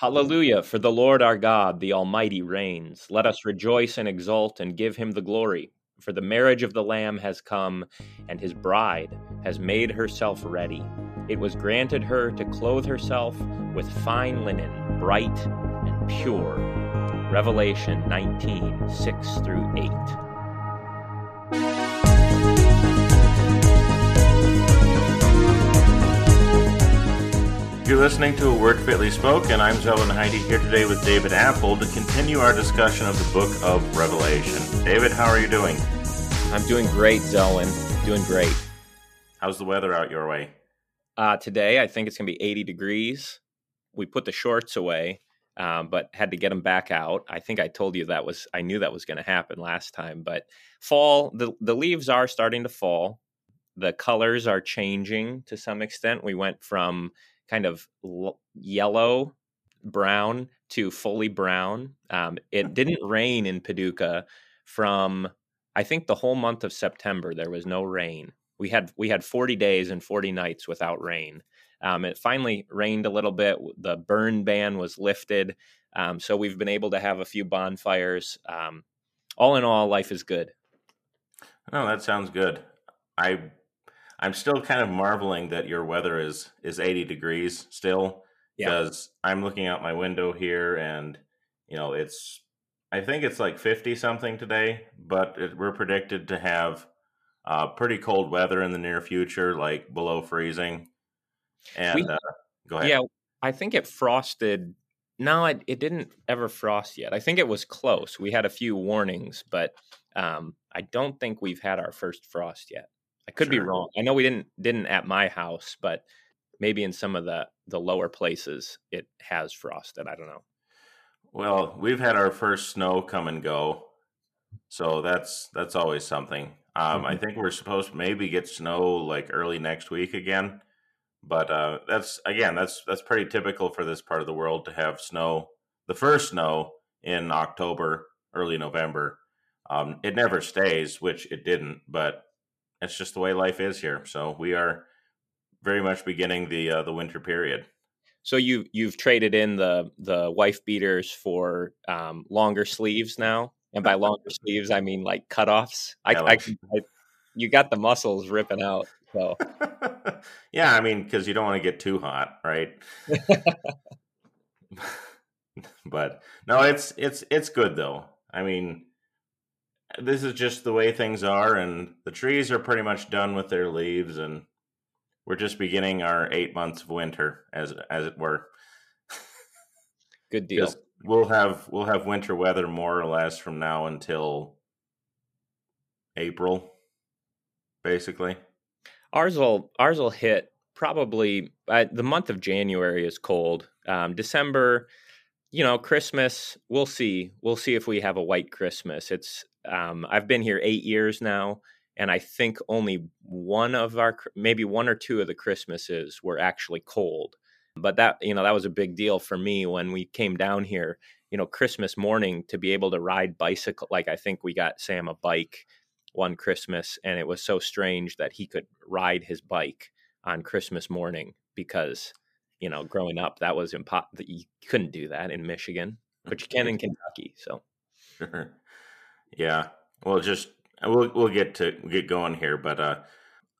Hallelujah, for the Lord our God, the Almighty, reigns. Let us rejoice and exult and give him the glory. For the marriage of the Lamb has come, and his bride has made herself ready. It was granted her to clothe herself with fine linen, bright and pure. Revelation 19 6 through 8. You're listening to A Word Fitly Spoken. I'm Zelwyn Heide here today with David Appold to continue our discussion of the book of Revelation. David, how are you doing? I'm doing great, Zelwyn. Doing great. How's the weather out your way? Uh, today, I think it's going to be 80 degrees. We put the shorts away, um, but had to get them back out. I think I told you that was, I knew that was going to happen last time. But fall, the, the leaves are starting to fall. The colors are changing to some extent. We went from kind of l- yellow brown to fully brown. Um, it didn't rain in Paducah from I think the whole month of September. There was no rain. We had we had 40 days and 40 nights without rain. Um, it finally rained a little bit. The burn ban was lifted, um, so we've been able to have a few bonfires. Um, all in all, life is good. Oh, that sounds good. I I'm still kind of marveling that your weather is is 80 degrees still because yeah. I'm looking out my window here and you know it's I think it's like 50 something today, but it, we're predicted to have uh, pretty cold weather in the near future, like below freezing. And we, uh, go ahead. Yeah, I think it frosted. No, it, it didn't ever frost yet. I think it was close. We had a few warnings, but um, I don't think we've had our first frost yet. I could sure. be wrong. I know we didn't didn't at my house, but maybe in some of the the lower places it has frosted. I don't know. Well, we've had our first snow come and go, so that's that's always something. Um, mm-hmm. I think we're supposed to maybe get snow like early next week again, but uh, that's again that's that's pretty typical for this part of the world to have snow. The first snow in October, early November. Um, it never stays, which it didn't, but it's just the way life is here. So we are very much beginning the uh, the winter period. So you you've traded in the the wife beaters for um, longer sleeves now, and by longer sleeves I mean like cutoffs. I, I, I, you got the muscles ripping out. So yeah, I mean because you don't want to get too hot, right? but no, it's it's it's good though. I mean, this is just the way things are, and the trees are pretty much done with their leaves, and we're just beginning our eight months of winter, as as it were. Good deal. We'll have we'll have winter weather more or less from now until April, basically. Ours will ours will hit probably uh, the month of January is cold. Um, December, you know, Christmas. We'll see. We'll see if we have a white Christmas. It's um, I've been here eight years now, and I think only one of our, maybe one or two of the Christmases were actually cold. But that, you know, that was a big deal for me when we came down here. You know, Christmas morning to be able to ride bicycle. Like I think we got Sam a bike one Christmas, and it was so strange that he could ride his bike on Christmas morning because, you know, growing up that was impossible. You couldn't do that in Michigan, but you can in Kentucky. So. Yeah. Well, just we'll we'll get to get going here, but uh,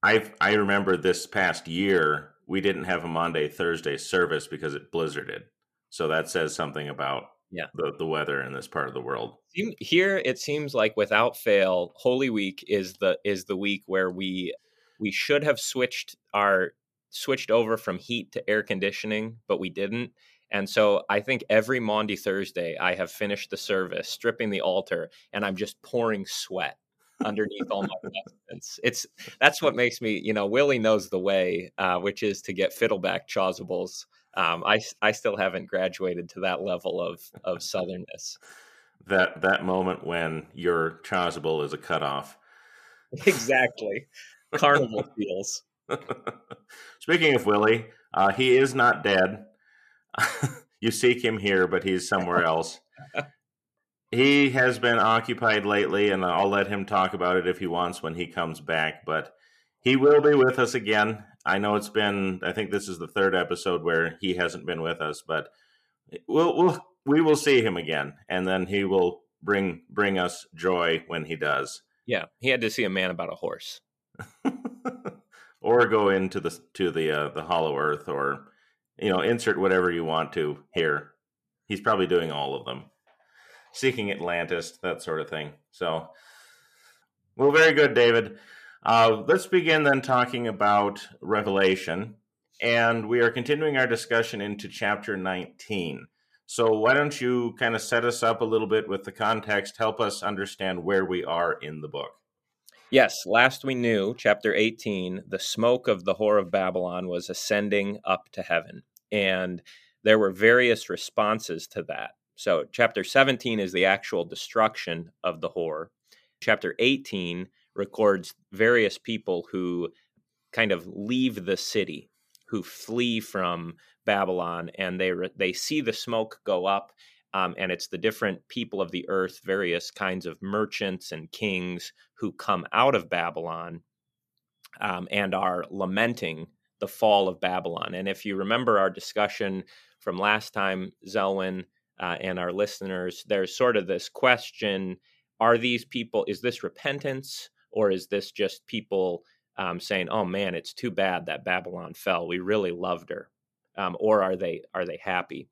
I I remember this past year we didn't have a Maundy Thursday service because it blizzarded. So that says something about yeah the, the weather in this part of the world. Here it seems like without fail, Holy Week is the is the week where we we should have switched our switched over from heat to air conditioning, but we didn't. And so I think every Maundy Thursday, I have finished the service, stripping the altar, and I'm just pouring sweat underneath all my vestments. It's that's what makes me, you know, Willie knows the way, uh, which is to get fiddleback chasubles. Um, I I still haven't graduated to that level of of southernness. that that moment when your chasuble is a cutoff. Exactly, carnival feels. Speaking of Willie, uh, he is not dead. you seek him here, but he's somewhere else. he has been occupied lately, and I'll let him talk about it if he wants when he comes back. But he will be with us again. I know it's been, I think this is the third episode where he hasn't been with us, but we'll, we'll we will see him again, and then he will bring bring us joy when he does. Yeah, he had to see a man about a horse, or go into the to the uh, the Hollow Earth, or you know, insert whatever you want to here. He's probably doing all of them, seeking Atlantis, that sort of thing. So, well, very good, David. Uh, let's begin then talking about Revelation, and we are continuing our discussion into chapter 19. So, why don't you kind of set us up a little bit with the context, help us understand where we are in the book? Yes, last we knew, chapter 18, the smoke of the whore of Babylon was ascending up to heaven. And there were various responses to that. So, chapter 17 is the actual destruction of the whore. Chapter 18 records various people who kind of leave the city, who flee from Babylon, and they re- they see the smoke go up, um, and it's the different people of the earth, various kinds of merchants and kings who come out of Babylon um, and are lamenting the fall of Babylon. And if you remember our discussion from last time, Zelwyn uh, and our listeners, there's sort of this question: Are these people? Is this repentance, or is this just people? Um, saying, "Oh man, it's too bad that Babylon fell. We really loved her." Um, or are they are they happy?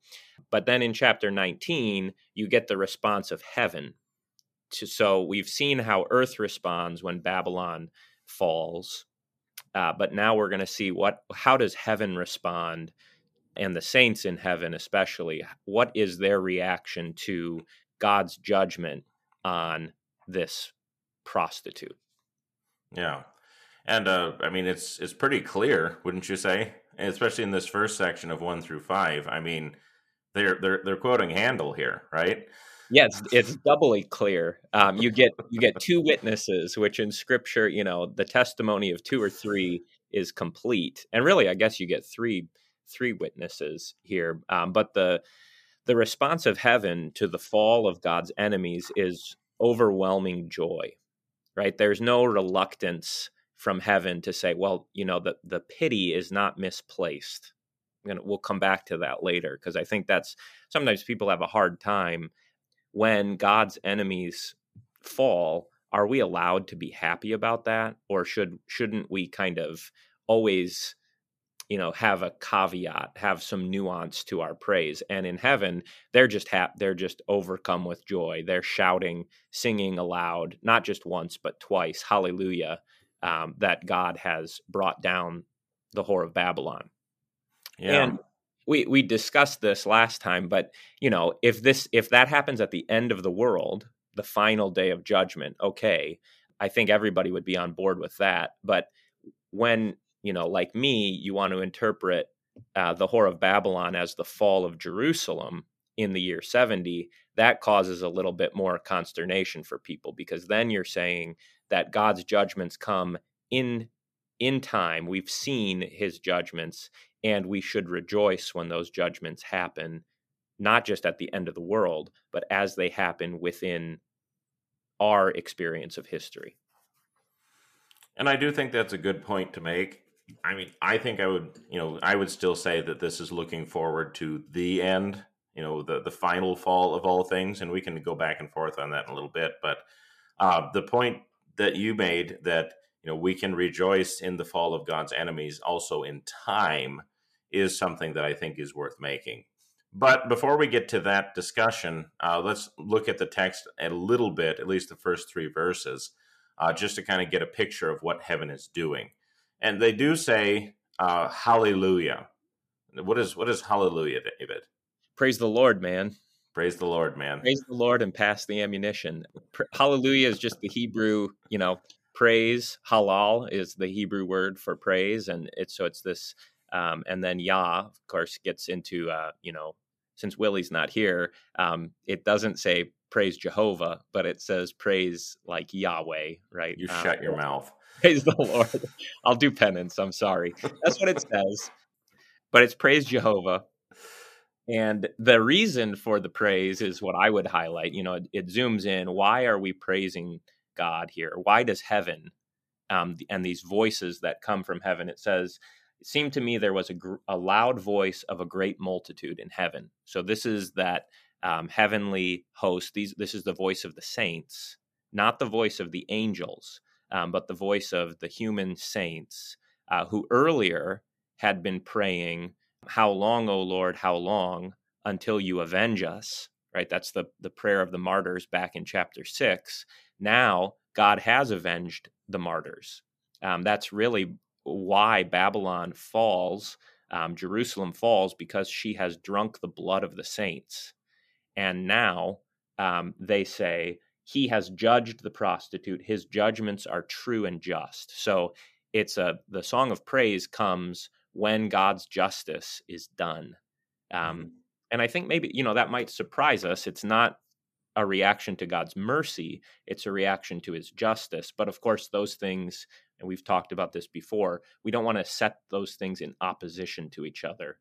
But then in chapter 19, you get the response of heaven. So we've seen how Earth responds when Babylon falls, uh, but now we're going to see what how does heaven respond, and the saints in heaven especially. What is their reaction to God's judgment on this prostitute? Yeah, and uh, I mean it's it's pretty clear, wouldn't you say? Especially in this first section of one through five. I mean, they're they're they're quoting Handel here, right? Yes, it's, it's doubly clear. Um, you get you get two witnesses, which in Scripture, you know, the testimony of two or three is complete, and really, I guess you get three three witnesses here. Um, but the the response of heaven to the fall of God's enemies is overwhelming joy. Right? There's no reluctance from heaven to say, well, you know, the the pity is not misplaced. And we'll come back to that later because I think that's sometimes people have a hard time when God's enemies fall. Are we allowed to be happy about that, or should shouldn't we kind of always, you know, have a caveat, have some nuance to our praise? And in heaven, they're just hap- they're just overcome with joy. They're shouting, singing aloud, not just once but twice, Hallelujah! Um, that God has brought down the whore of Babylon. Yeah. And we we discussed this last time, but you know, if this if that happens at the end of the world, the final day of judgment, okay, I think everybody would be on board with that. But when you know, like me, you want to interpret uh, the whore of Babylon as the fall of Jerusalem in the year 70, that causes a little bit more consternation for people because then you're saying that God's judgments come in in time. We've seen his judgments and we should rejoice when those judgments happen not just at the end of the world, but as they happen within our experience of history. And I do think that's a good point to make. I mean, I think I would, you know, I would still say that this is looking forward to the end, you know, the the final fall of all things, and we can go back and forth on that in a little bit. But uh, the point that you made that you know we can rejoice in the fall of God's enemies also in time is something that I think is worth making. But before we get to that discussion, uh, let's look at the text a little bit, at least the first three verses, uh, just to kind of get a picture of what heaven is doing. And they do say uh, Hallelujah. What is what is Hallelujah, David? Praise the Lord, man. Praise the Lord, man. Praise the Lord and pass the ammunition. Hallelujah is just the Hebrew, you know, praise. Halal is the Hebrew word for praise, and it's so it's this. Um, and then Yah, of course, gets into uh, you know, since Willie's not here, um, it doesn't say praise Jehovah, but it says praise like Yahweh, right? You um, shut your mouth. Praise the Lord. I'll do penance. I'm sorry. That's what it says. But it's praise Jehovah. And the reason for the praise is what I would highlight. You know, it, it zooms in. Why are we praising God here? Why does heaven um, and these voices that come from heaven? It says, it seemed to me there was a, gr- a loud voice of a great multitude in heaven. So this is that um, heavenly host. These this is the voice of the saints, not the voice of the angels, um, but the voice of the human saints uh, who earlier had been praying, "How long, O Lord? How long until you avenge us?" Right. That's the the prayer of the martyrs back in chapter six. Now God has avenged the martyrs. Um, that's really why Babylon falls, um, Jerusalem falls, because she has drunk the blood of the saints. And now um, they say, He has judged the prostitute. His judgments are true and just. So it's a the song of praise comes when God's justice is done. Um, mm-hmm. And I think maybe, you know, that might surprise us. It's not a reaction to God's mercy, it's a reaction to his justice. But of course, those things and we've talked about this before we don't want to set those things in opposition to each other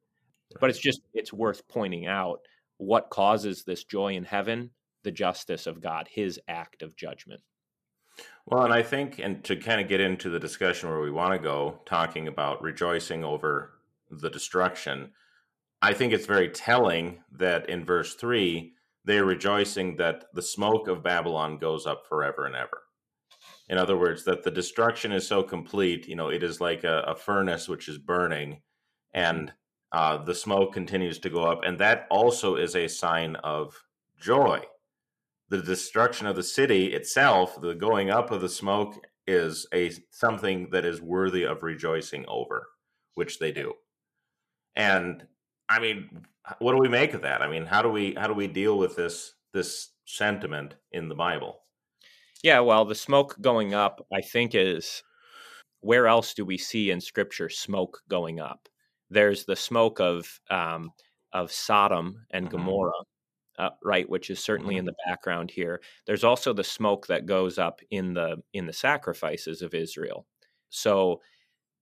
right. but it's just it's worth pointing out what causes this joy in heaven the justice of god his act of judgment well and i think and to kind of get into the discussion where we want to go talking about rejoicing over the destruction i think it's very telling that in verse 3 they're rejoicing that the smoke of babylon goes up forever and ever in other words, that the destruction is so complete, you know, it is like a, a furnace which is burning, and uh, the smoke continues to go up, and that also is a sign of joy. The destruction of the city itself, the going up of the smoke, is a something that is worthy of rejoicing over, which they do. And I mean, what do we make of that? I mean, how do we how do we deal with this this sentiment in the Bible? Yeah, well, the smoke going up, I think, is where else do we see in Scripture smoke going up? There's the smoke of um, of Sodom and mm-hmm. Gomorrah, uh, right, which is certainly mm-hmm. in the background here. There's also the smoke that goes up in the in the sacrifices of Israel. So,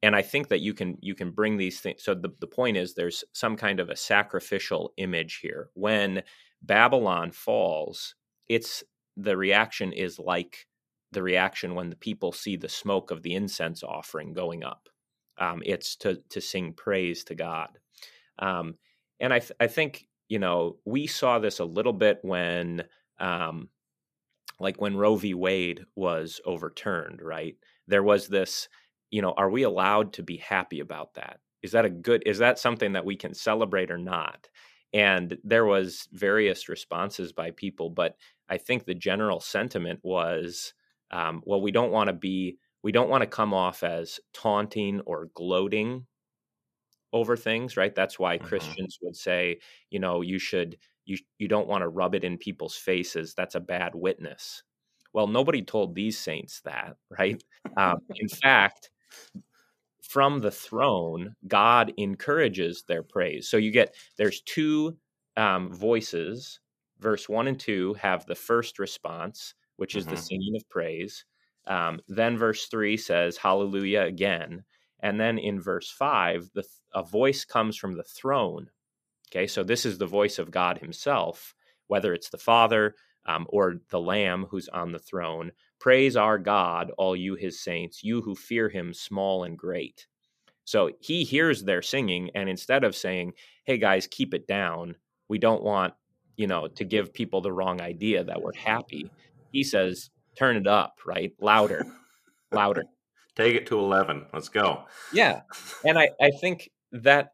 and I think that you can you can bring these things. So the the point is, there's some kind of a sacrificial image here. When Babylon falls, it's the reaction is like the reaction when the people see the smoke of the incense offering going up. Um, it's to to sing praise to God, um, and I th- I think you know we saw this a little bit when um, like when Roe v. Wade was overturned. Right, there was this. You know, are we allowed to be happy about that? Is that a good? Is that something that we can celebrate or not? And there was various responses by people, but I think the general sentiment was, um, well, we don't want to be, we don't want to come off as taunting or gloating over things, right? That's why mm-hmm. Christians would say, you know, you should, you you don't want to rub it in people's faces. That's a bad witness. Well, nobody told these saints that, right? Um, in fact, from the throne, God encourages their praise. So you get there's two um, voices verse 1 and 2 have the first response, which is mm-hmm. the singing of praise. Um, then verse 3 says, Hallelujah again. And then in verse 5, the, a voice comes from the throne. Okay, so this is the voice of God Himself, whether it's the Father um, or the Lamb who's on the throne. Praise our God, all you His saints, you who fear Him, small and great. So He hears their singing, and instead of saying, Hey guys, keep it down, we don't want you know, to give people the wrong idea that we're happy. He says, turn it up, right? Louder, louder. Take it to 11. Let's go. Yeah. And I, I think that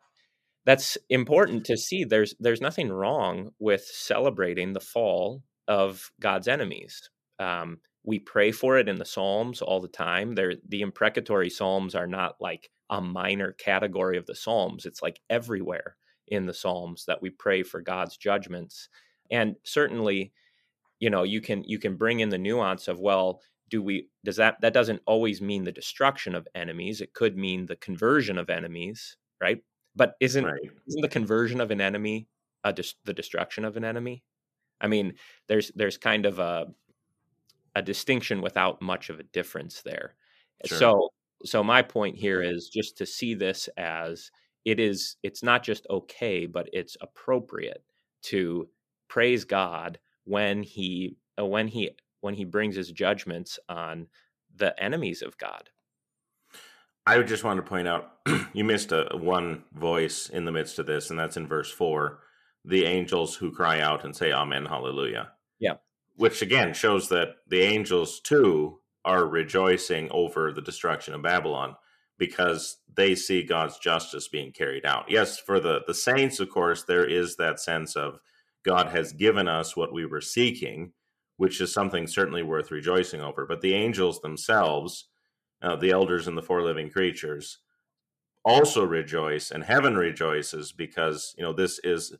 that's important to see. There's, there's nothing wrong with celebrating the fall of God's enemies. Um, we pray for it in the Psalms all the time. They're, the imprecatory Psalms are not like a minor category of the Psalms, it's like everywhere in the Psalms that we pray for God's judgments. And certainly, you know, you can you can bring in the nuance of well, do we does that that doesn't always mean the destruction of enemies. It could mean the conversion of enemies, right? But isn't right. isn't the conversion of an enemy a dis- the destruction of an enemy? I mean, there's there's kind of a a distinction without much of a difference there. Sure. So so my point here is just to see this as it is it's not just okay but it's appropriate to praise god when he when he when he brings his judgments on the enemies of god I just want to point out you missed a one voice in the midst of this, and that's in verse four. The angels who cry out and say Amen, Hallelujah. Yeah. Which again shows that the angels too are rejoicing over the destruction of Babylon because they see God's justice being carried out. Yes, for the, the saints, of course, there is that sense of God has given us what we were seeking, which is something certainly worth rejoicing over. But the angels themselves, uh, the elders and the four living creatures, also rejoice, and heaven rejoices because you know this is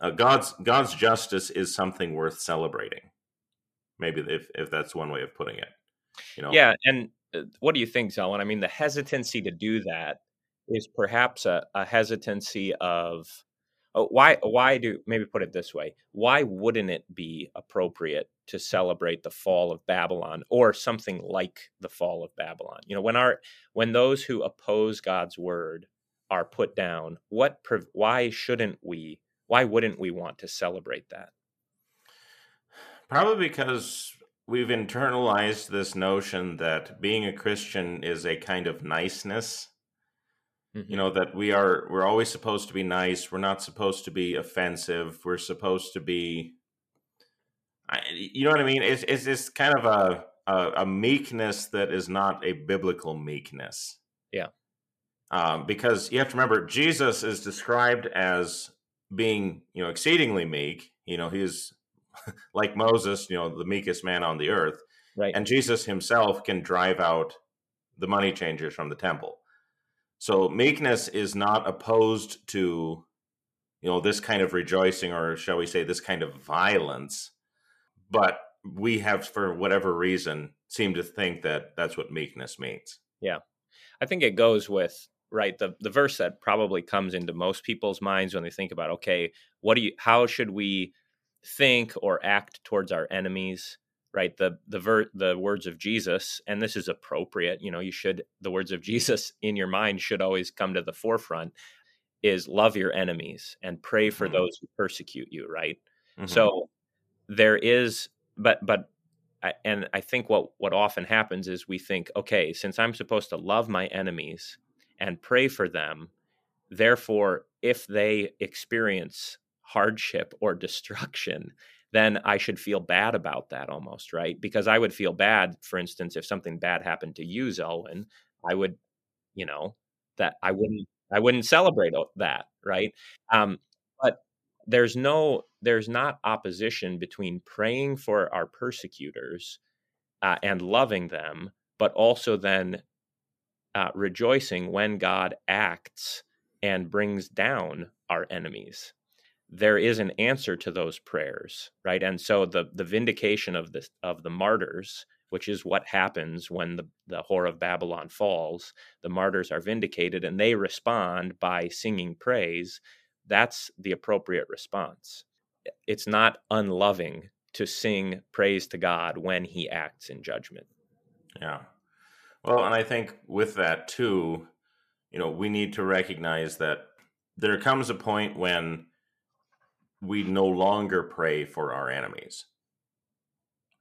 uh, God's God's justice is something worth celebrating. Maybe if if that's one way of putting it. You know. Yeah, and uh, what do you think, Zelwyn? I mean, the hesitancy to do that is perhaps a, a hesitancy of Uh, why why do maybe put it this way why wouldn't it be appropriate to celebrate the fall of babylon or something like the fall of babylon you know when our when those who oppose god's word are put down what why shouldn't we why wouldn't we want to celebrate that probably because we've internalized this notion that being a Christian is a kind of niceness. Mm-hmm. You know that we are we're always supposed to be nice. We're not supposed to be offensive. We're supposed to be I, you know what I mean? It's it's this kind of a, a, a meekness that is not a biblical meekness. Yeah. Um, because you have to remember Jesus is described as being, you know, exceedingly meek. You know, he's like Moses, you know, the meekest man on the earth. Right. And Jesus himself can drive out the money changers from the temple. So meekness is not opposed to, you know, this kind of rejoicing or shall we say this kind of violence, but we have for whatever reason seem to think that that's what meekness means. Yeah. I think it goes with right the the verse that probably comes into most people's minds when they think about okay, what do you how should we think or act towards our enemies right the the ver- the words of Jesus and this is appropriate you know you should the words of Jesus in your mind should always come to the forefront is love your enemies and pray for mm-hmm. those who persecute you right mm-hmm. so there is but but and I think what what often happens is we think okay since I'm supposed to love my enemies and pray for them therefore if they experience hardship or destruction, then I should feel bad about that almost, right? Because I would feel bad, for instance, if something bad happened to you, Zelwyn, I would, you know, that I wouldn't, I wouldn't celebrate that, right? Um, but there's no, there's not opposition between praying for our persecutors uh, and loving them, but also then uh, rejoicing when God acts and brings down our enemies there is an answer to those prayers right? And so the the vindication of the of the martyrs which is what happens when the the whore of babylon falls the martyrs are vindicated and they respond by singing praise. That's the appropriate response. It's not unloving to sing praise to god when he acts in judgment. Yeah. Well and i think with that too you know we need to recognize that there comes a point when we no longer pray for our enemies.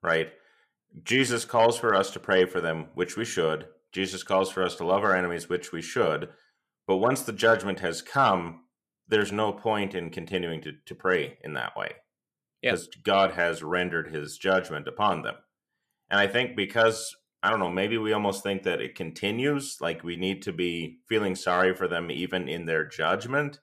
Right? Jesus calls for us to pray for them, which we should. Jesus calls for us to love our enemies, which we should. But once the judgment has come, there's no point in continuing to, to pray in that way. Because yeah. God has rendered his judgment upon them. And I think because, I don't know, maybe we almost think that it continues, like we need to be feeling sorry for them even in their judgment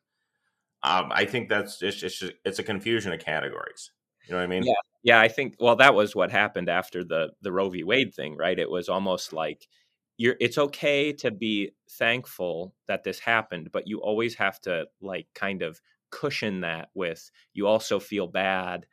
um, I think that's it's just, it's a confusion of categories. You know what I mean? Yeah, yeah. I think well, that was what happened after the the Roe v. Wade thing, right? It was almost like you're. It's okay to be thankful that this happened, but you always have to like kind of cushion that with you also feel bad,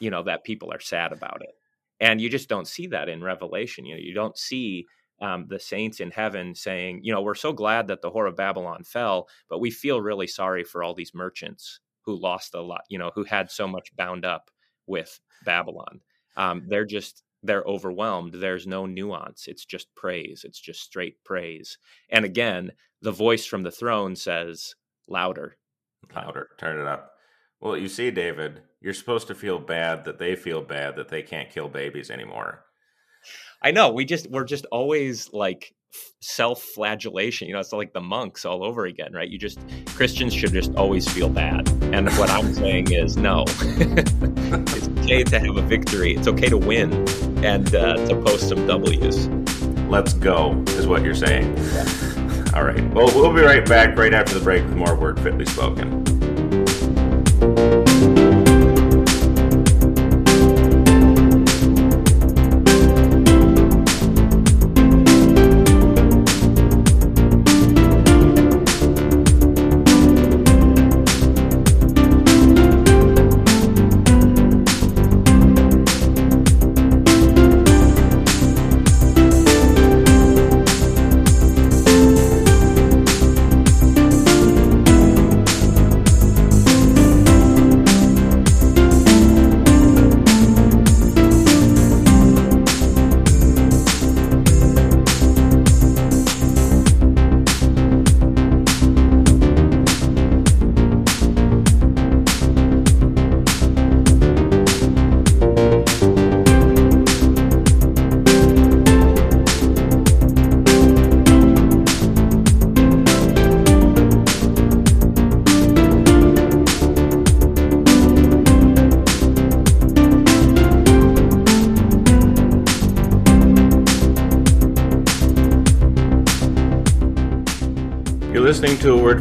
you know, that people are sad about it, and you just don't see that in Revelation. You know, you don't see um, the saints in heaven saying, you know, we're so glad that the whore of Babylon fell, but we feel really sorry for all these merchants who lost a lot, you know, who had so much bound up with Babylon. Um, they're just they're overwhelmed. There's no nuance. It's just praise. It's just straight praise. And again, the voice from the throne says, louder, louder, turn it up. Well, you see, David, you're supposed to feel bad that they feel bad that they can't kill babies anymore. I know we just we're just always like self-flagellation you know it's like the monks all over again right? You just christians should just always feel bad. And what i'm saying is no. It's okay to have a victory. It's okay to win and uh, to post some w's. Let's go is what you're saying. Yeah. all right. Well we'll be right back right after the break with more word fitly spoken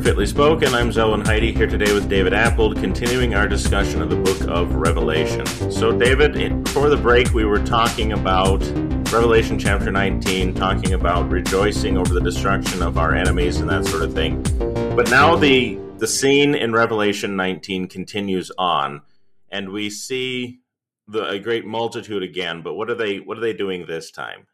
listening to A Fitly Spoken. I'm Zelwyn Heide here today with David Appold, continuing our discussion of the book of Revelation. So, David, before the break, we were talking about Revelation chapter 19, talking about rejoicing over the destruction of our enemies and that sort of thing. But now the, the scene in Revelation 19 continues on, and we see the, a great multitude again. But what are they? What are they doing this time?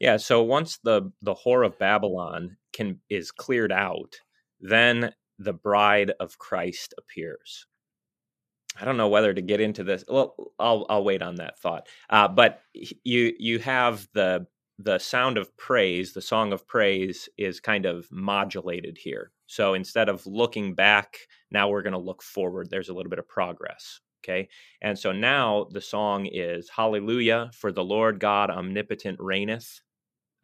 Yeah, so once the the whore of Babylon can is cleared out, then the bride of Christ appears. I don't know whether to get into this. Well, I'll I'll wait on that thought. Uh, but you you have the the sound of praise, the song of praise is kind of modulated here. So instead of looking back, now we're going to look forward. There's a little bit of progress. Okay. And so now the song is Hallelujah, for the Lord God omnipotent reigneth.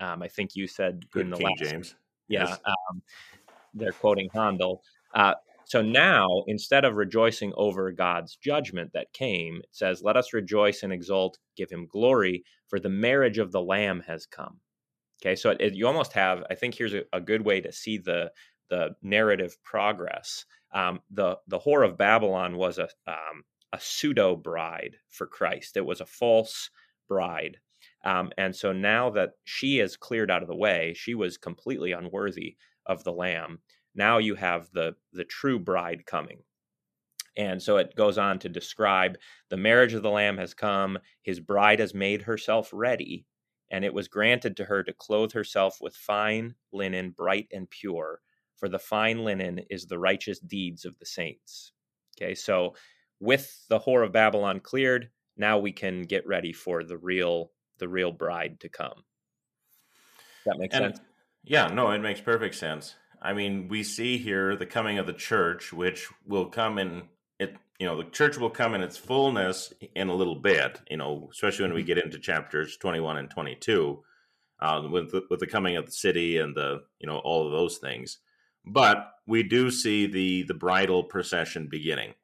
Um, I think you said Good in the King last, James. yeah, yes. um, they're quoting Handel. Uh, so now, instead of rejoicing over God's judgment that came, it says, "Let us rejoice and exult, give Him glory, for the marriage of the Lamb has come." Okay, so it, it, you almost have. I think here's a, a, good way to see the the narrative progress. Um, the the whore of Babylon was a um, a pseudo bride for Christ. It was a false bride um, and so now that she is cleared out of the way, she was completely unworthy of the lamb. Now you have the the true bride coming. And so it goes on to describe the marriage of the lamb has come, his bride has made herself ready, and it was granted to her to clothe herself with fine linen, bright and pure, for the fine linen is the righteous deeds of the saints. Okay, so with the whore of Babylon cleared, now we can get ready for the real the real bride to come. That makes and, sense. Yeah, no, it makes perfect sense. I mean, we see here the coming of the church, which will come in it. You know, the church will come in its fullness in a little bit. You know, especially when we mm-hmm. get into chapters twenty-one and twenty-two, uh, with the, with the coming of the city and the you know all of those things. But we do see the the bridal procession beginning.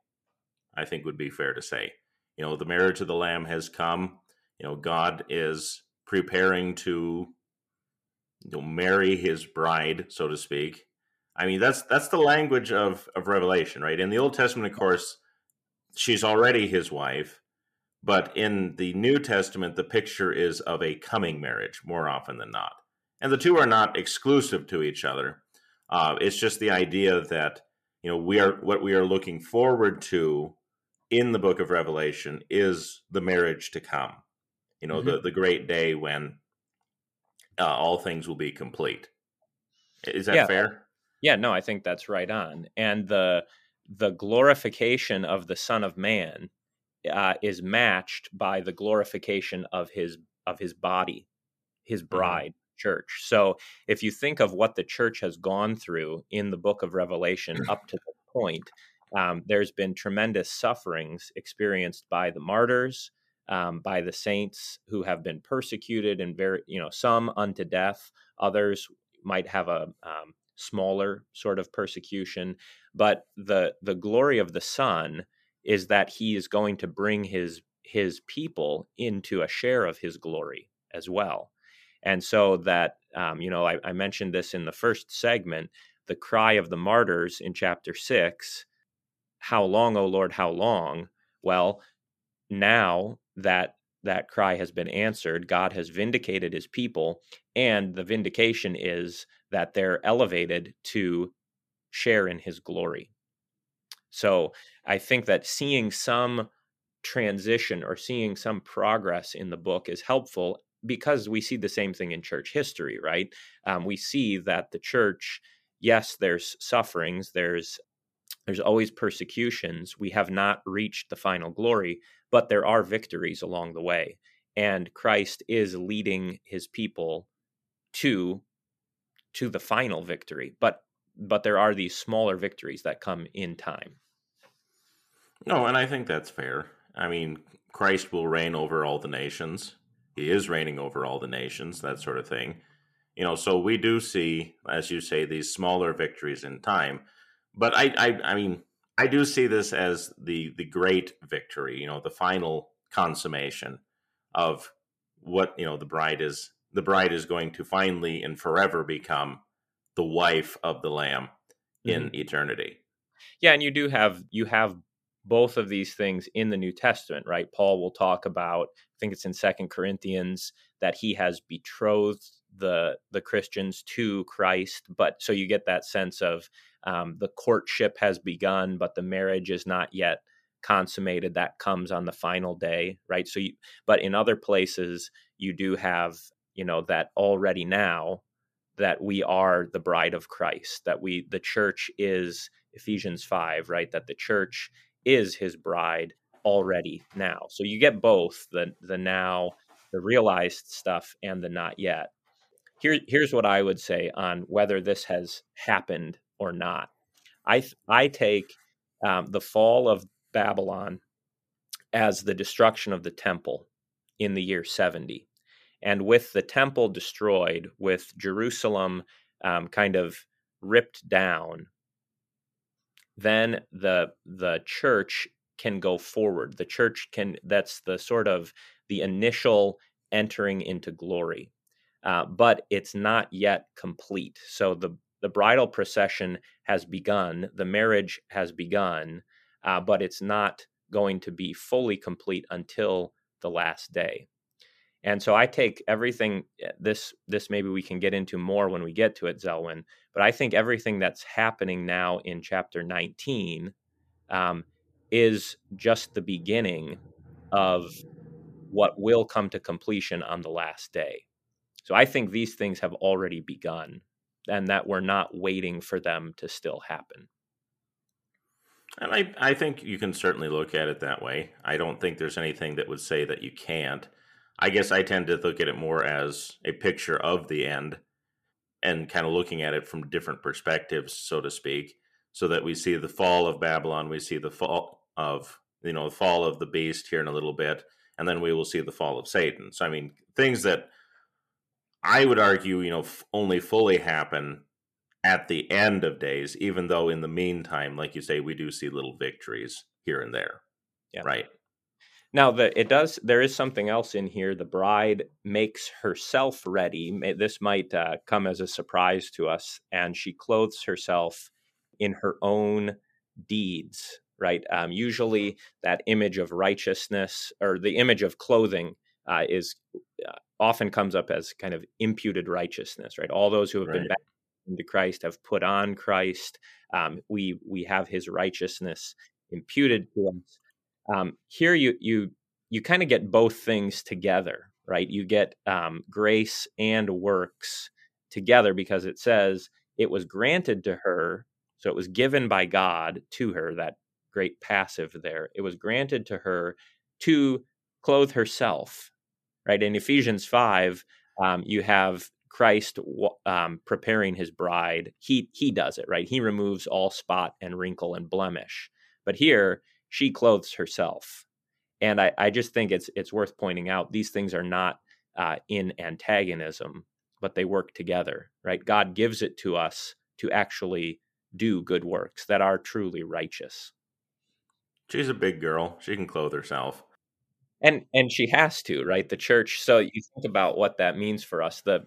I think would be fair to say. You know, the marriage of the Lamb has come you know god is preparing to you know marry his bride so to speak. I mean that's that's the language of of revelation right? In the old testament of course she's already his wife but in the new testament the picture is of a coming marriage more often than not. And the two are not exclusive to each other. Uh, it's just the idea that you know we are what we are looking forward to in the book of revelation is the marriage to come. You know, mm-hmm. the, the great day when uh, all things will be complete. Is that yeah. fair? Yeah, no, I think that's right on. And the the glorification of the Son of Man uh, is matched by the glorification of his of his body, his mm-hmm. bride, mm-hmm. church. So if you think of what the church has gone through in the book of Revelation up to the point, um, there's been tremendous sufferings experienced by the martyrs, um, by the saints who have been persecuted and very, you know, some unto death. Others might have a um, smaller sort of persecution, but the the glory of the Son is that He is going to bring His His people into a share of His glory as well, and so that um, you know I, I mentioned this in the first segment, the cry of the martyrs in chapter six. How long, O Lord, how long? Well, now that that cry has been answered, God has vindicated his people, and the vindication is that they're elevated to share in his glory. So I think that seeing some transition or seeing some progress in the book is helpful because we see the same thing in church history, right? Um, we see that the church, yes, there's sufferings, there's there's always persecutions. We have not reached the final glory, but there are victories along the way. And Christ is leading his people to to the final victory. But but there are these smaller victories that come in time. No, and I think that's fair. I mean, Christ will reign over all the nations. He is reigning over all the nations, that sort of thing. You know, so we do see, as you say, these smaller victories in time but I, I, I mean, I do see this as the the great victory. You know, the final consummation of what you know the bride is. The bride is going to finally and forever become the wife of the Lamb in mm-hmm. eternity. Yeah, and you do have you have both of these things in the New Testament, right? Paul will talk about, I think it's in Second Corinthians, that he has betrothed the the Christians to Christ. But so you get that sense of um, the courtship has begun, but the marriage is not yet consummated. That comes on the final day, right? So, you, but in other places, you do have, you know, that already now that we are the bride of Christ, that we, the church is Ephesians 5, right? That the church is his bride already now. So you get both the, the now, the realized stuff, and the not yet. Here, here's what I would say on whether this has happened or not. I I take um, the fall of Babylon as the destruction of the temple in the year 70. And with the temple destroyed, with Jerusalem um, kind of ripped down, then the the church can go forward. The church can that's the sort of the initial entering into glory. Uh, but it's not yet complete. So the the bridal procession has begun, the marriage has begun, uh, but it's not going to be fully complete until the last day. And so I take everything eh, this this maybe we can get into more when we get to it, Zelwyn. But I think everything that's happening now in chapter 19 um, is just the beginning of what will come to completion on the last day. So I think these things have already begun and that we're not waiting for them to still happen. And I, I think you can certainly look at it that way. I don't think there's anything that would say that you can't. I guess I tend to look at it more as a picture of the end and kind of looking at it from different perspectives, so to speak, so that we see the fall of Babylon, we see the fall of, you know, the fall of the beast here in a little bit, and then we will see the fall of Satan. So, I mean, things that I would argue, you know, f- only fully happen at the end of days, even though in the meantime, like you say, we do see little victories here and there. Yeah. Right. Now, the, it does. There is something else in here. The bride makes herself ready. This might uh, come as a surprise to us, and she clothes herself in her own deeds. Right. Um, usually, that image of righteousness or the image of clothing uh, is uh, often comes up as kind of imputed righteousness, right? All those who have right. been baptized into Christ have put on Christ. Um, we we have His righteousness imputed to us. Um, here, you you you kind of get both things together, right? You get um, grace and works together because it says it was granted to her, so it was given by God to her. That great passive there. It was granted to her to clothe herself right? In Ephesians 5, um, you have Christ um, preparing his bride. He, he does it, right? He removes all spot and wrinkle and blemish. But here, she clothes herself. And I, I just think it's it's worth pointing out these things are not uh, in antagonism, but they work together, right? God gives it to us to actually do good works that are truly righteous. She's a big girl. She can clothe herself. And and she has to, right? The church. So you think about what that means for us. The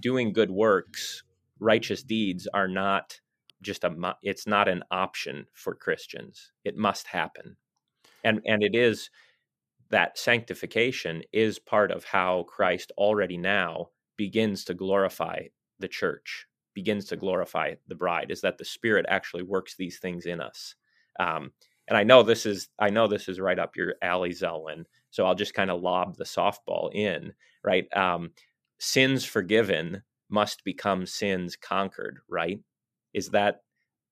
doing good works, righteous deeds are not just a it's not an option for Christians. It must happen. And and it is that sanctification is part of how Christ already now begins to glorify the church, begins to glorify the bride, is that the Spirit actually works these things in us. Um, and I know this is I know this is right up your alley, Zelwyn. So I'll just kind of lob the softball in, right? Um, sins forgiven must become sins conquered, right? Is that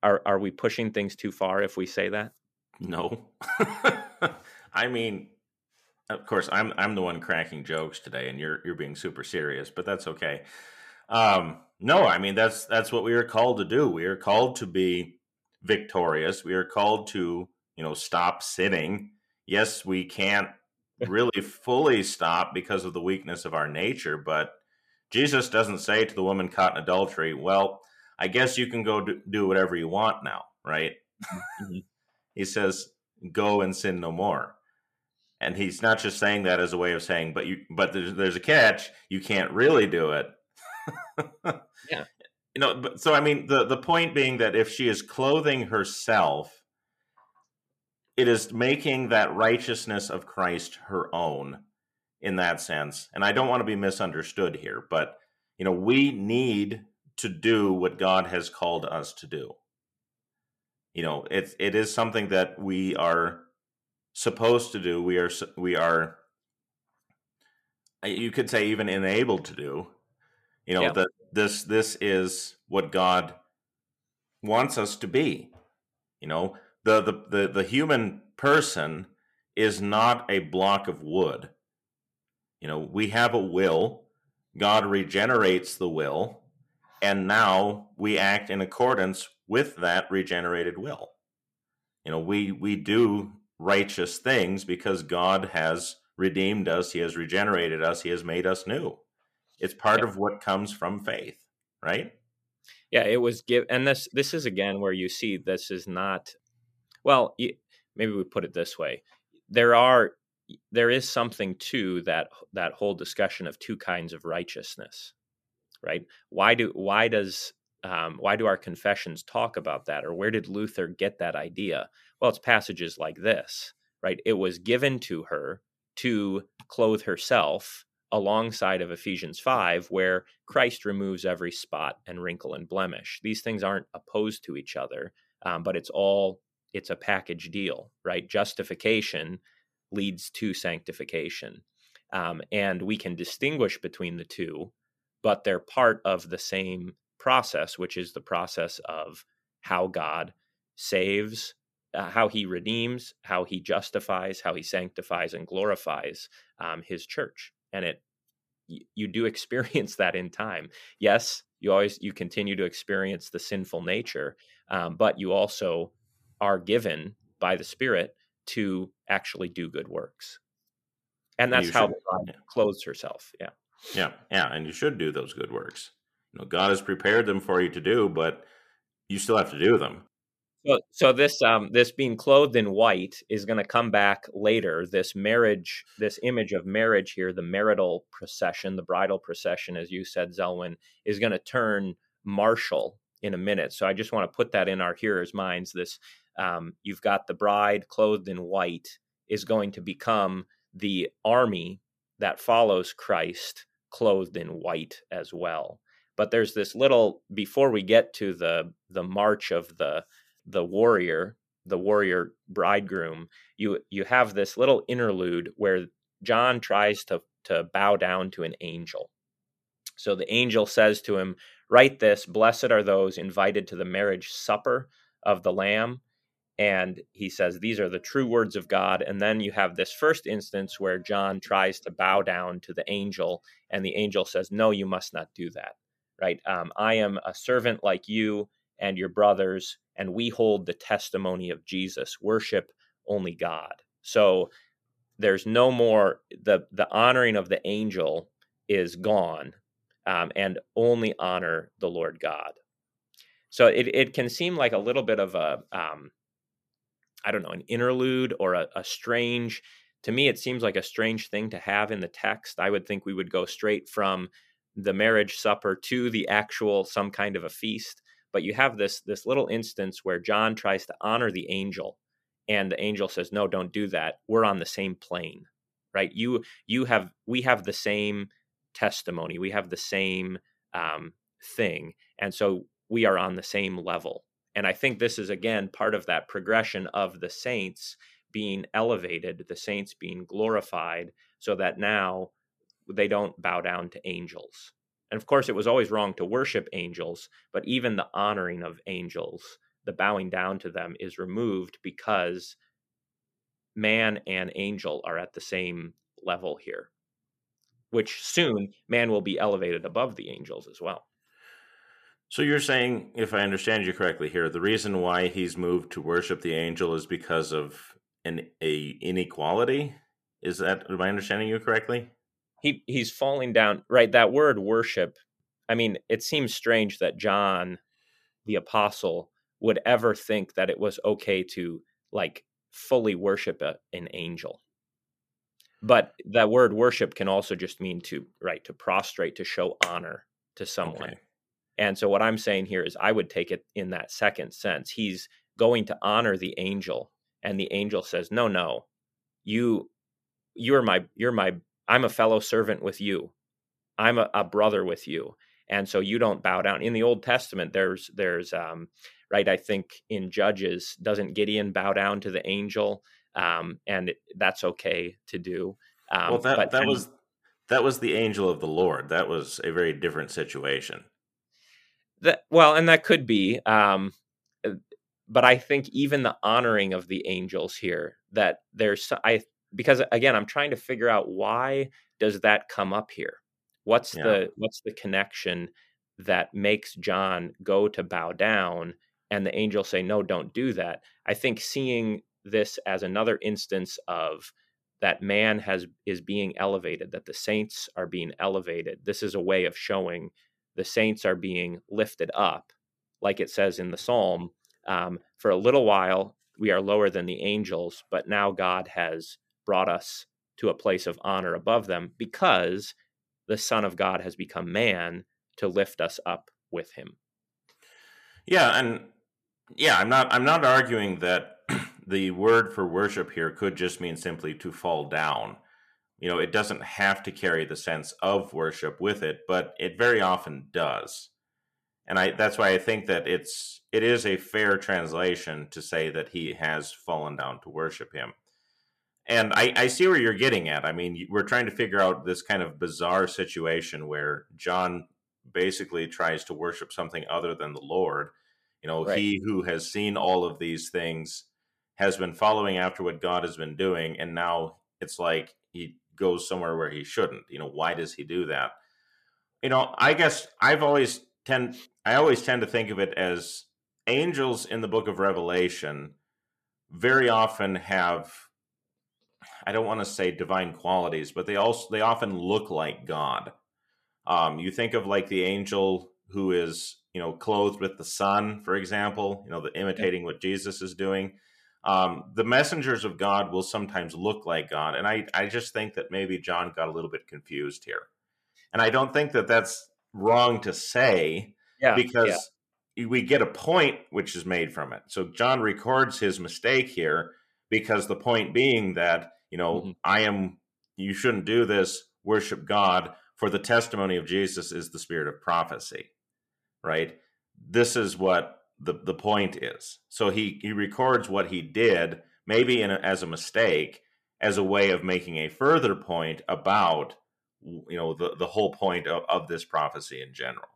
are are we pushing things too far if we say that? No. I mean, of course, I'm I'm the one cracking jokes today, and you're you're being super serious, but that's okay. Um, no, I mean that's that's what we are called to do. We are called to be victorious. We are called to you know stop sinning. Yes, we can't really fully stop because of the weakness of our nature, but Jesus doesn't say to the woman caught in adultery, "Well, I guess you can go do, do whatever you want now," right? Mm-hmm. he says, "Go and sin no more." and he's not just saying that as a way of saying but you but there's there's a catch you can't really do it yeah you know but so i mean the the point being that if she is clothing herself it is making that righteousness of christ her own in that sense. And i don't want to be misunderstood here but you know we need to do what god has called us to do. You know it it is something that we are supposed to do. We are we are uh, you could say even enabled to do. You know yeah. that this this is what god wants us to be. You know the, the the the human person is not a block of wood you know we have a will god regenerates the will and now we act in accordance with that regenerated will you know we we do righteous things because God has redeemed us, He has regenerated us, He has made us new. It's part of what comes from faith, right? Yeah, it was give, and this this is again where you see this is not. Well, maybe we put it this way: there are there is something to that that whole discussion of two kinds of righteousness, right? Why do why does um, why do our confessions talk about that, or where did Luther get that idea? Well, it's passages like this, right? It was given to her to clothe herself alongside of Ephesians 5, where Christ removes every spot and wrinkle and blemish. These things aren't opposed to each other, um, but it's all, it's a package deal, right? Justification leads to sanctification. Um, and we can distinguish between the two, but they're part of the same process, which is the process of how God saves, uh, how he redeems, how he justifies, how he sanctifies and glorifies um, his church. And it you do experience that in time. Yes, you always you continue to experience the sinful nature, um, but you also are given by the Spirit to actually do good works, and that's how God clothes herself. Yeah, yeah, yeah, and you should do those good works. You know, God has prepared them for you to do, but you still have to do them. So, so this um, this being clothed in white is going to come back later. This marriage, this image of marriage here, the marital procession, the bridal procession, as you said, Zelwyn, is going to turn martial in a minute. So I just want to put that in our hearers' minds. This um, you've got the bride clothed in white is going to become the army that follows Christ clothed in white as well. But there's this little before we get to the the march of the the warrior, the warrior bridegroom, you you have this little interlude where John tries to to bow down to an angel. So the angel says to him, "Write this: Blessed are those invited to the marriage supper of the Lamb." And he says, These are the true words of God. And then you have this first instance where John tries to bow down to the angel, and the angel says, No, you must not do that. Right? Um, I am a servant like you and your brothers and we hold the testimony of Jesus, worship only God. So there's no more the the honoring of the angel is gone um, and only honor the lord god so it, it can seem like a little bit of a um, I don't know an interlude or a, a strange to me it seems like a strange thing to have in the text. I would think we would go straight from the marriage supper to the actual some kind of a feast but you have this this little instance where john tries to honor the angel and the angel says no don't do that. We're on the same plane right? You you have we have the same testimony. We have the same um, thing and so we are on the same level and i think this is again part of that progression of the saints being elevated the saints being glorified so that now they don't bow down to angels and of course it was always wrong to worship angels but even the honoring of angels the bowing down to them is removed because man and angel are at the same level here, which soon man will be elevated above the angels as well. So you're saying, if I understand you correctly here, the reason why he's moved to worship the angel is because of an a inequality. Is that am I understanding you correctly? He he's falling down right. That word worship. I mean, it seems strange that John, the apostle, would ever think that it was okay to like fully worship a, an angel but that word worship can also just mean to right to prostrate to show honor to someone okay. And so what i'm saying here is i would take it in that second sense he's going to honor the angel and the angel says no no you you're my you're my i'm a fellow servant with you i'm a, a brother with you and so you don't bow down in the old testament there's there's um right? I think in Judges, doesn't Gideon bow down to the angel? Um, and that's okay to do. Um, well, that, that was that was the angel of the Lord. That was a very different situation. That well, and that could be. Um, uh, but I think even the honoring of the angels here, that there's I because again, I'm trying to figure out why does that come up here? What's yeah. the what's the connection that makes John go to bow down and the angels say no don't do that i think seeing this as another instance of that man has is being elevated that the saints are being elevated this is a way of showing the saints are being lifted up like it says in the psalm um, for a little while we are lower than the angels but now god has brought us to a place of honor above them because the son of god has become man to lift us up with him yeah and yeah, I'm not I'm not arguing that the word for worship here could just mean simply to fall down. You know, it doesn't have to carry the sense of worship with it, but it very often does. And I that's why I think that it's it is a fair translation to say that he has fallen down to worship him. And I, I see where you're getting at. I mean, we're trying to figure out this kind of bizarre situation where John basically tries to worship something other than the Lord you know, right. he who has seen all of these things has been following after what God has been doing, and now it's like he goes somewhere where he shouldn't. You know, why does he do that? You know, I guess I've always tend I always tend to think of it as angels in the book of Revelation very often have I don't want to say divine qualities, but they also they often look like God. Um, you think of like the angel who is you know, clothed with the sun, for example, you know, the imitating what Jesus is doing. Um, the messengers of God will sometimes look like God. And I, I just think that maybe John got a little bit confused here. And I don't think that that's wrong to say yeah, because yeah. we get a point which is made from it. So John records his mistake here because the point being that, you know, mm-hmm. I am, you shouldn't do this, worship God, for the testimony of Jesus is the spirit of prophecy right? This is what the, the point is. So he, he records what he did, maybe in a, as a mistake, as a way of making a further point about you know the, the whole point of, of this prophecy in general.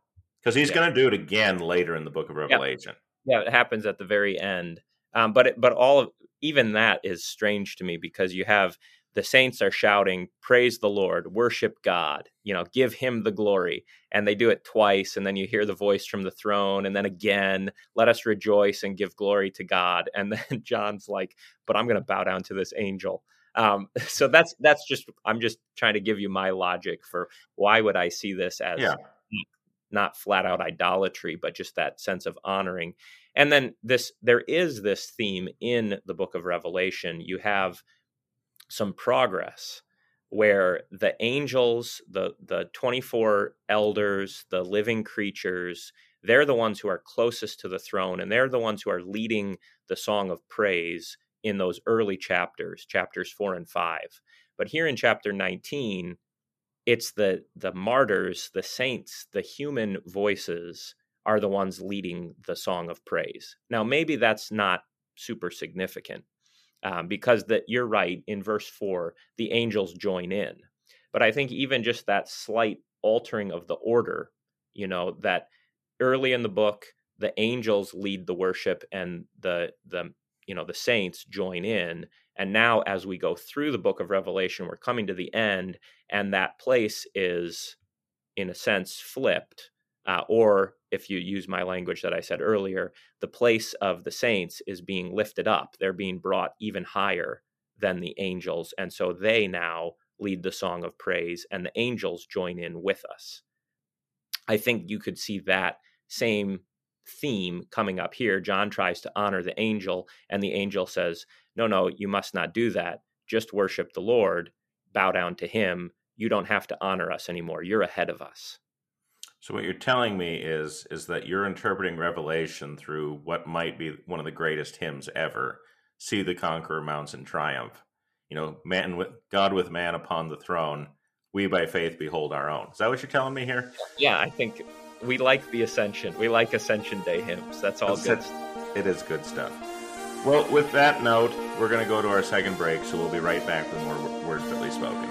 Because he's yeah. going to do it again later in the book of Revelation. Yeah, yeah it happens at the very end. Um, but it, but all of even that is strange to me because you have the saints are shouting, Praise the Lord, worship God, you know, give him the glory. And they do it twice. And then you hear the voice from the throne. And then again, let us rejoice and give glory to God. And then John's like, But I'm going to bow down to this angel. Um, so that's that's just I'm just trying to give you my logic for why would I see this as yeah. not flat out idolatry, but just that sense of honoring. And then this there is this theme in the book of Revelation. You have some progress where the angels, the the 24 elders, the living creatures, they're the ones who are closest to the throne and they're the ones who are leading the song of praise in those early chapters, chapters 4 and 5. But here in chapter 19, it's the the martyrs, the saints, the human voices are the ones leading the song of praise. Now maybe that's not super significant um, because that you're right in verse four the angels join in. But i think even just that slight altering of the order you know that early in the book the angels lead the worship and the the you know the saints join in. And now as we go through the book of revelation we're coming to the end and that place is in a sense flipped uh, or if you use my language that I said earlier, the place of the saints is being lifted up. They're being brought even higher than the angels. And so they now lead the song of praise, and the angels join in with us. I think you could see that same theme coming up here. John tries to honor the angel, and the angel says, No, no, you must not do that. Just worship the Lord, bow down to him. You don't have to honor us anymore. You're ahead of us. So what you're telling me is is that you're interpreting Revelation through what might be one of the greatest hymns ever. See the conqueror mounts in triumph. You know, man with God with man upon the throne. We by faith behold our own. Is that what you're telling me here? Yeah, I think we like the Ascension. We like Ascension Day hymns. That's all That's, good. It is good stuff. Well, with that note, we're going to go to our second break, so we'll be right back with more Word Fitly Spoken.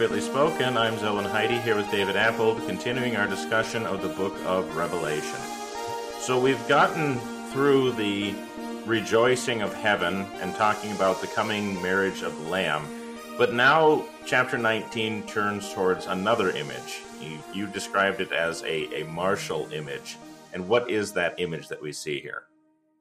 Fitly Spoken. I'm Zelwyn Heide here with David Appold, continuing our discussion of the book of Revelation. So we've gotten through the rejoicing of heaven and talking about the coming marriage of the Lamb, but now chapter 19 turns towards another image. You, you described it as a, a martial image. And what is that image that we see here?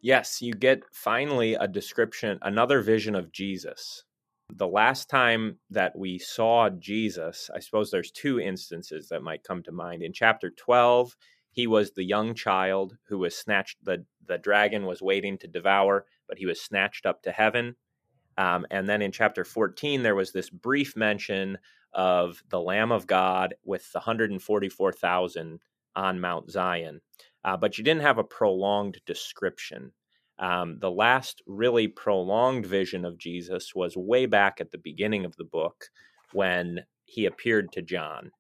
Yes, you get finally a description, another vision of Jesus the last time that we saw Jesus, I suppose there's two instances that might come to mind. In chapter 12, he was the young child who was snatched, the, the dragon was waiting to devour, but he was snatched up to heaven. Um, and then in chapter 14, there was this brief mention of the Lamb of God with the 144,000 on Mount Zion. Uh, but you didn't have a prolonged description. Um, the last really prolonged vision of Jesus was way back at the beginning of the book when he appeared to John,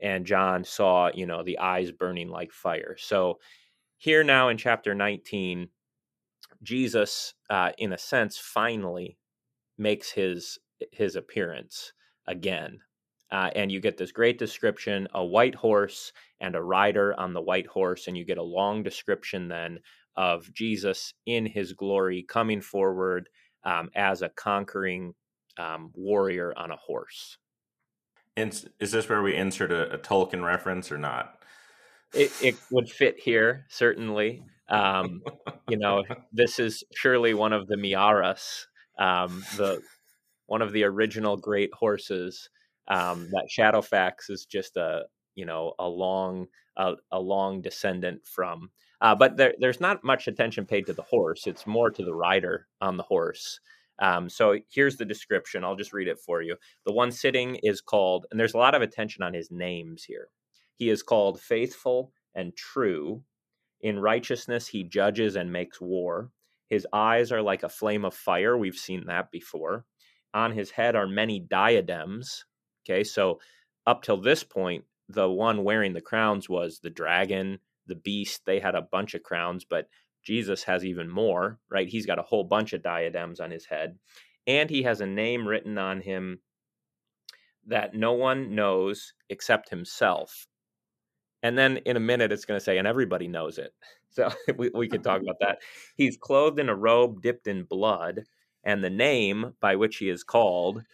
and John saw, you know, the eyes burning like fire. So here now in chapter 19, Jesus, uh, in a sense, finally makes his his appearance again. Uh, and you get this great description a white horse and a rider on the white horse and you get a long description then of Jesus in his glory coming forward um, as a conquering um, warrior on a horse. is this where we insert a, a Tolkien reference or not? It, it would fit here, certainly. Um, you know, this is surely one of the Mearas, um, the one of the original great horses Um, that Shadowfax is just a you know a long a, a long descendant from. Uh, but there, there's not much attention paid to the horse. It's more to the rider on the horse. Um, so here's the description. I'll just read it for you. The one sitting is called, and there's a lot of attention on his names here. He is called faithful and true. In righteousness, he judges and makes war. His eyes are like a flame of fire. We've seen that before. On his head are many diadems. Okay, so up till this point, the one wearing the crowns was the dragon, the beast. They had a bunch of crowns, but Jesus has even more, right? He's got a whole bunch of diadems on his head. And he has a name written on him that no one knows except himself. And then in a minute, it's going to say, and everybody knows it. So we, we could talk about that. He's clothed in a robe dipped in blood, and the name by which he is called,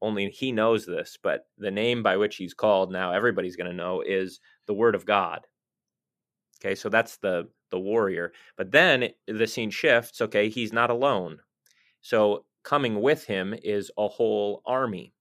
only he knows this, but the name by which he's called now, everybody's going to know, is the Word of God. Okay, so that's the the warrior. But then the scene shifts. Okay, he's not alone. So coming with him is a whole army,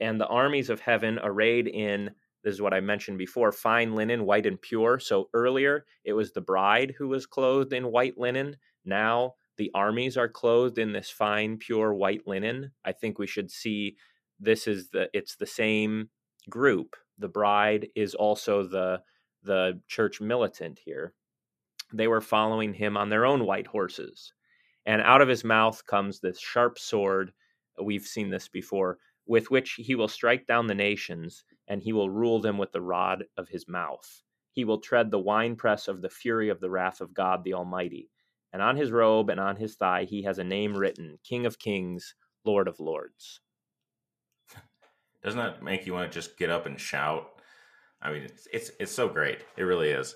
and the armies of heaven arrayed in this is what I mentioned before fine linen, white and pure. So earlier it was the bride who was clothed in white linen. Now the armies are clothed in this fine, pure white linen. I think we should see this is the it's the same group. The bride is also the the church militant here. They were following him on their own white horses. And out of his mouth comes this sharp sword. We've seen this before, with which he will strike down the nations, and he will rule them with the rod of his mouth. He will tread the winepress of the fury of the wrath of God the Almighty. And on his robe and on his thigh he has a name written King of Kings, Lord of Lords. Doesn't that make you want to just get up and shout? I mean, it's it's, it's so great. It really is.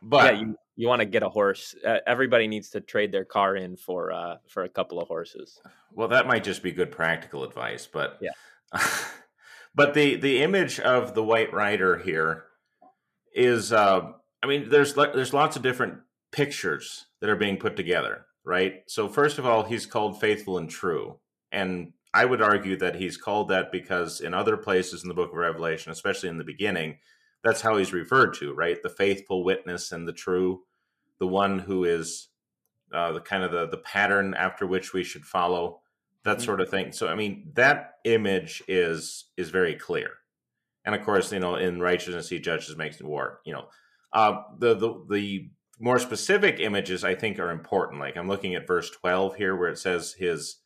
But yeah, you, you want to get a horse. Uh, everybody needs to trade their car in for uh, for a couple of horses. Well, that might just be good practical advice, but yeah. But the the image of the White Rider here is, uh, I mean, there's there's lots of different pictures that are being put together, right? So first of all, he's called faithful and true, and I would argue that he's called that because in other places in the Book of Revelation, especially in the beginning, that's how he's referred to, right? The faithful witness and the true, the one who is uh, the kind of the the pattern after which we should follow that mm-hmm. sort of thing. So I mean, that image is is very clear. And of course, you know, in righteousness he judges makes war. You know, uh, the the the more specific images I think are important. Like I'm looking at verse 12 here, where it says his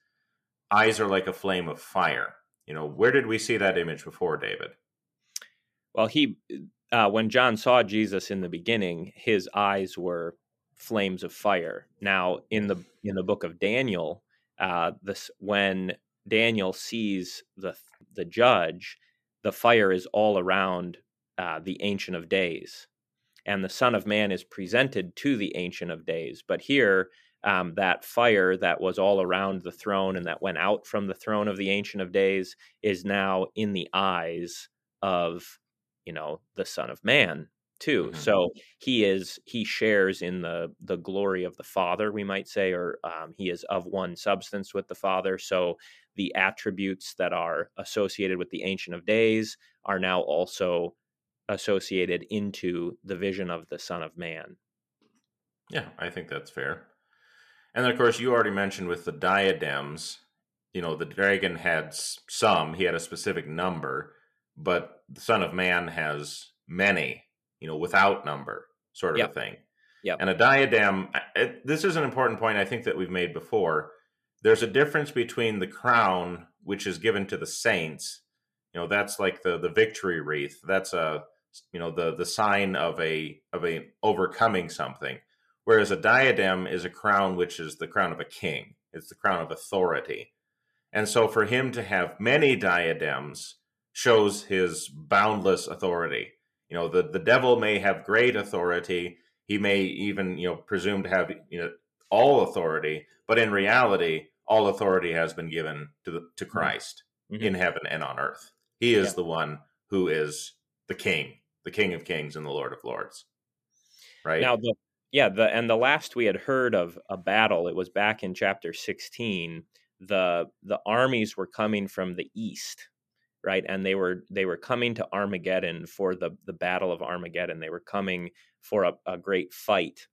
eyes are like a flame of fire. You know, where did we see that image before, David? Well, he uh, when John saw Jesus in the beginning, his eyes were flames of fire. Now, in the in the book of Daniel, uh, this when Daniel sees the the judge, the fire is all around uh, the Ancient of Days, and the Son of Man is presented to the Ancient of Days. But here, um, that fire that was all around the throne and that went out from the throne of the Ancient of Days is now in the eyes of, you know, the Son of Man too. Mm-hmm. So he is he shares in the the glory of the Father, we might say, or um, he is of one substance with the Father. So the attributes that are associated with the Ancient of Days are now also associated into the vision of the Son of Man. Yeah, I think that's fair. And then, of course, you already mentioned with the diadems, you know, the dragon had some, he had a specific number, but the Son of Man has many you know, without number sort of yep. a thing. Yeah. And a diadem, it, this is an important point I think that we've made before. There's a difference between the crown, which is given to the saints. You know, that's like the the victory wreath. That's a you know the the sign of a of a overcoming something. Whereas a diadem is a crown, which is the crown of a king. It's the crown of authority. And so for him to have many diadems shows his boundless authority you know the the devil may have great authority he may even you know presume to have you know all authority but in reality all authority has been given to the, to mm-hmm. Christ mm-hmm. in heaven and on earth he is yeah. the one who is the king the king of kings and the lord of lords right now the yeah the and the last we had heard of a battle it was back in chapter 16 the the armies were coming from the east right? And they were they were coming to Armageddon for the the battle of Armageddon. They were coming for a, a great fight.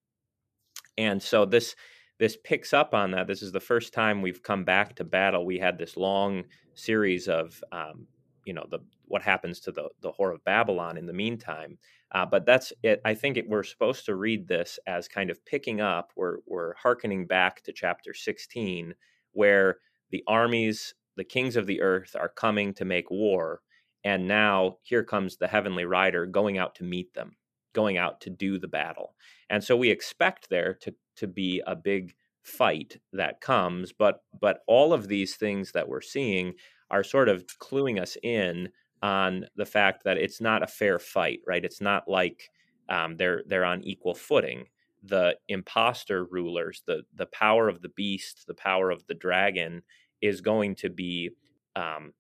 And so this this picks up on that. This is the first time we've come back to battle. We had this long series of um, you know the what happens to the the whore of Babylon in the meantime. Uh, but that's it. I think it, we're supposed to read this as kind of picking up. We're we're hearkening back to chapter 16, where the armies, the kings of the earth, are coming to make war, and now here comes the heavenly rider going out to meet them, going out to do the battle. And so we expect there to to be a big fight that comes, but but all of these things that we're seeing are sort of cluing us in on the fact that it's not a fair fight, right? It's not like um, they're they're on equal footing. The imposter rulers, the the power of the beast, the power of the dragon, is going to be um,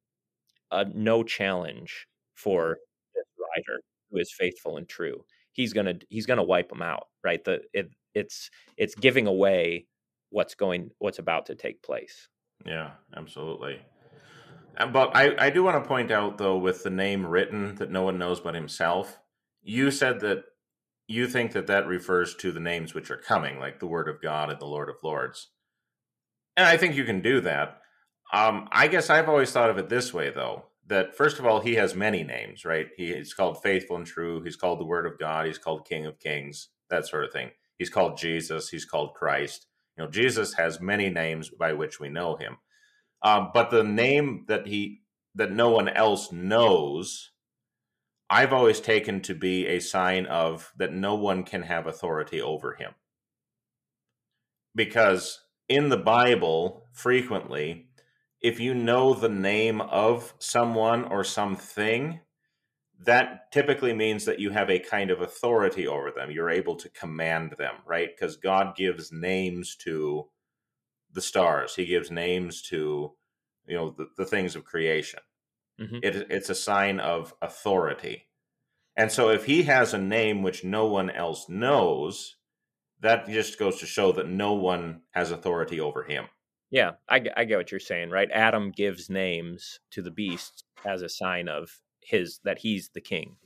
a no challenge for this rider who is faithful and true. He's gonna he's gonna wipe them out, right? The it, it's it's giving away what's going what's about to take place. Yeah, absolutely. Uh, but I, I do want to point out, though, with the name written that no one knows but himself, you said that you think that that refers to the names which are coming, like the Word of God and the Lord of Lords. And I think you can do that. Um, I guess I've always thought of it this way, though that first of all, he has many names, right? He, he's called faithful and true. He's called the Word of God. He's called King of Kings, that sort of thing. He's called Jesus. He's called Christ. You know, Jesus has many names by which we know him. Um, but the name that he that no one else knows, I've always taken to be a sign of that no one can have authority over him. Because in the Bible, frequently, if you know the name of someone or something, that typically means that you have a kind of authority over them. You're able to command them, right? Because God gives names to the stars. He gives names to you know the, the things of creation. Mm-hmm. It, it's a sign of authority. And so if he has a name which no one else knows, that just goes to show that no one has authority over him. Yeah, I, I get what you're saying, right? Adam gives names to the beasts as a sign of his that he's the king.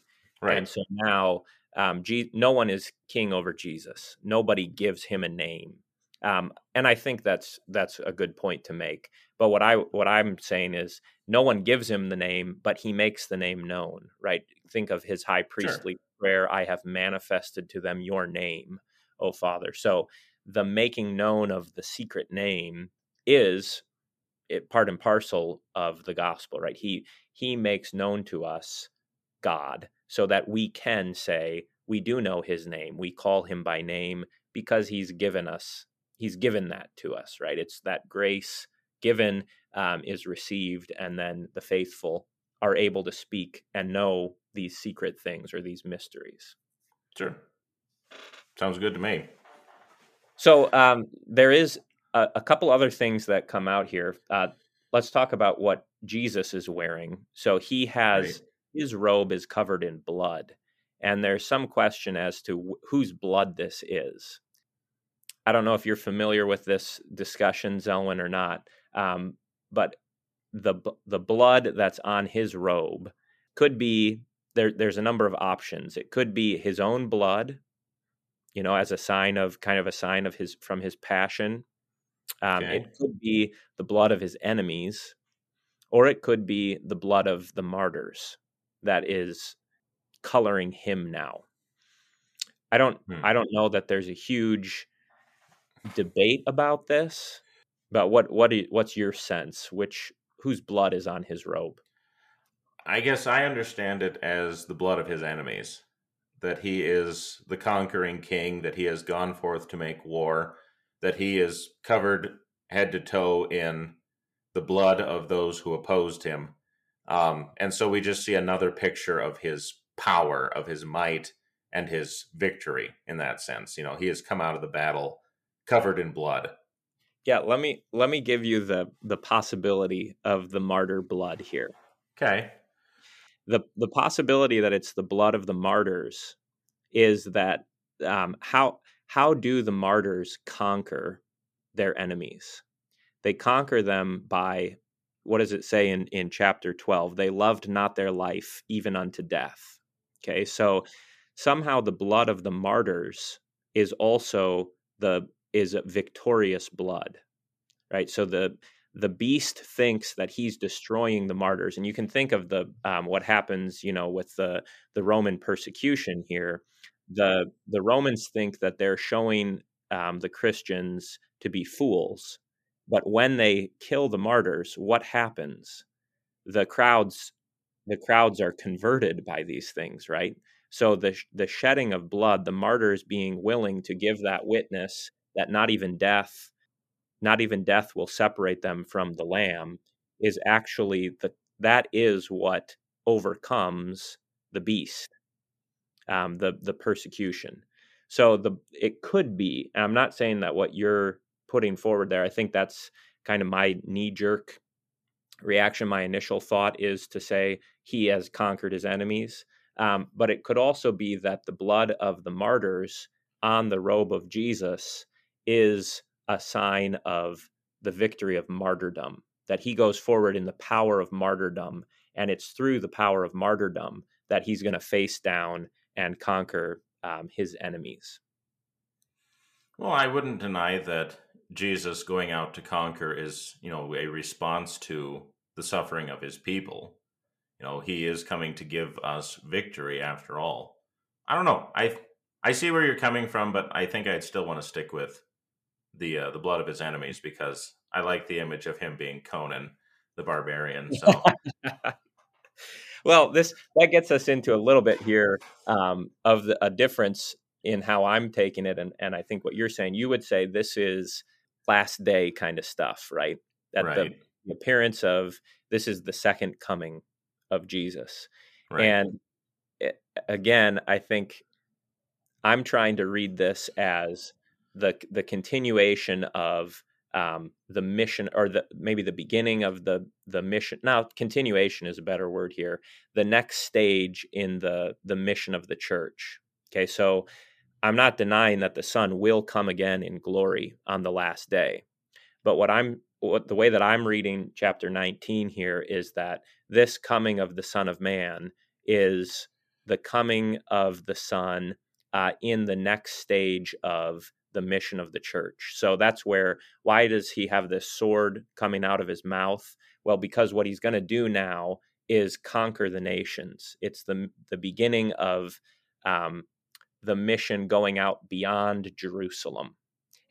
Right. And so now um, G- no one is king over Jesus. Nobody gives him a name. Um, and I think that's that's a good point to make. But what I what I'm saying is no one gives him the name, but he makes the name known, right? Think of his high priestly sure. prayer, I have manifested to them your name, O Father. So the making known of the secret name is it part and parcel of the gospel, right? He he makes known to us God so that we can say we do know his name. We call him by name because he's given us he's given that to us, right? It's that grace given um, is received, and then the faithful are able to speak and know these secret things or these mysteries. Sure. Sounds good to me. So um, there is a, a, couple other things that come out here. Uh, let's talk about what Jesus is wearing. So he has right. his robe is covered in blood, and there's some question as to wh- whose blood this is. I don't know if you're familiar with this discussion, Zelwyn, or not, um, but the the blood that's on his robe could be there. There's a number of options. It could be his own blood, you know, as a sign of kind of a sign of his from his passion. Um, okay. It could be the blood of his enemies, or it could be the blood of the martyrs that is coloring him now. I don't. Hmm. I don't know that there's a huge debate about this. But what what you, what's your sense? Which whose blood is on his robe? I guess I understand it as the blood of his enemies. That he is the conquering king. That he has gone forth to make war. That he is covered head to toe in the blood of those who opposed him. Um, and so we just see another picture of his power, of his might, and his victory in that sense. You know, he has come out of the battle covered in blood. Yeah, let me let me give you the the possibility of the martyr blood here. Okay. The the possibility that it's the blood of the martyrs is that um, how how do the martyrs conquer their enemies? They conquer them by what does it say in in chapter 12 they loved not their life even unto death okay so somehow the blood of the martyrs is also the is victorious blood right? So the the beast thinks that he's destroying the martyrs and you can think of the um, what happens you know with the the roman persecution here. The the romans think that they're showing um, the christians to be fools but when they kill the martyrs what happens? The crowds the crowds are converted by these things right? So the the shedding of blood the martyrs being willing to give that witness that not even death not even death will separate them from the lamb is actually the that is what overcomes the beast um, the the persecution. So the it could be and i'm not saying that what you're putting forward there i think that's kind of my knee jerk reaction my initial thought is to say he has conquered his enemies um, but it could also be that the blood of the martyrs on the robe of jesus is a sign of the victory of martyrdom, that he goes forward in the power of martyrdom. And it's through the power of martyrdom that he's going to face down and conquer um, his enemies. Well, I wouldn't deny that Jesus going out to conquer is, you know, a response to the suffering of his people. You know, he is coming to give us victory after all. I don't know. I I see where you're coming from, but I think I'd still want to stick with the uh, the blood of his enemies because I like the image of him being Conan the barbarian. So. well, this that gets us into a little bit here um, of the, a difference in how I'm taking it, and and I think what you're saying. You would say this is last day kind of stuff, right? That right. the appearance of this is the second coming of Jesus, right. and it, eh, again, I think I'm trying to read this as the the continuation of um, the mission or the maybe the beginning of the the mission now continuation is a better word here the next stage in the the mission of the church okay? So i'm not denying that the son will come again in glory on the last day but what i'm what the way that i'm reading chapter 19 here is that this coming of the son of man is the coming of the son uh, in the next stage of the mission of the church. So that's where why does he have this sword coming out of his mouth? Well, because what he's going to do now is conquer the nations. It's the the beginning of um, the mission going out beyond Jerusalem.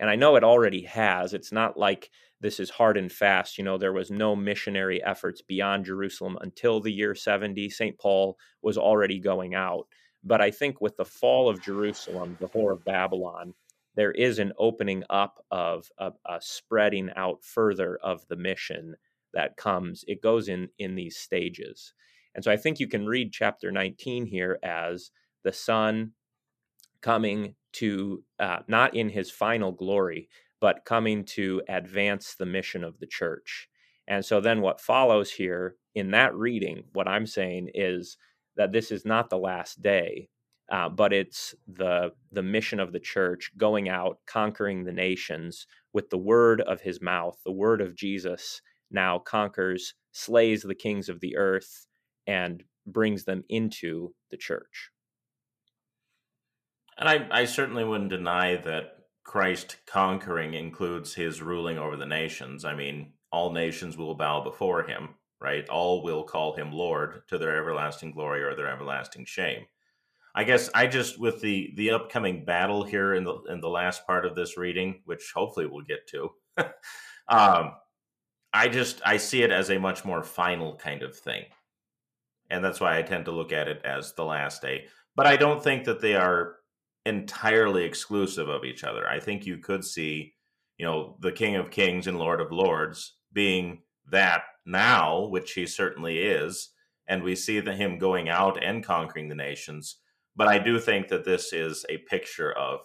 And I know it already has. It's not like this is hard and fast. You know, there was no missionary efforts beyond Jerusalem until the year 70. St. Paul was already going out. But I think with the fall of Jerusalem, the whore of Babylon, there is an opening up of a, a, spreading out further of the mission that comes it goes in in these stages. And so i think you can read chapter 19 here as the son coming to uh, not in his final glory but coming to advance the mission of the church. And so then what follows here in that reading what i'm saying is that this is not the last day uh, but it's the the mission of the church going out conquering the nations with the word of his mouth the word of jesus now conquers slays the kings of the earth and brings them into the church. And i, I certainly wouldn't deny that christ conquering includes his ruling over the nations. I mean all nations will bow before him right? All will call him lord to their everlasting glory or their everlasting shame I guess I just with the the upcoming battle here in the in the last part of this reading, which hopefully we'll get to. um, I just I see it as a much more final kind of thing, and that's why I tend to look at it as the last day. But I don't think that they are entirely exclusive of each other. I think you could see, you know, the King of Kings and Lord of Lords being that now, which he certainly is, and we see the, him going out and conquering the nations but I do think that this is a picture of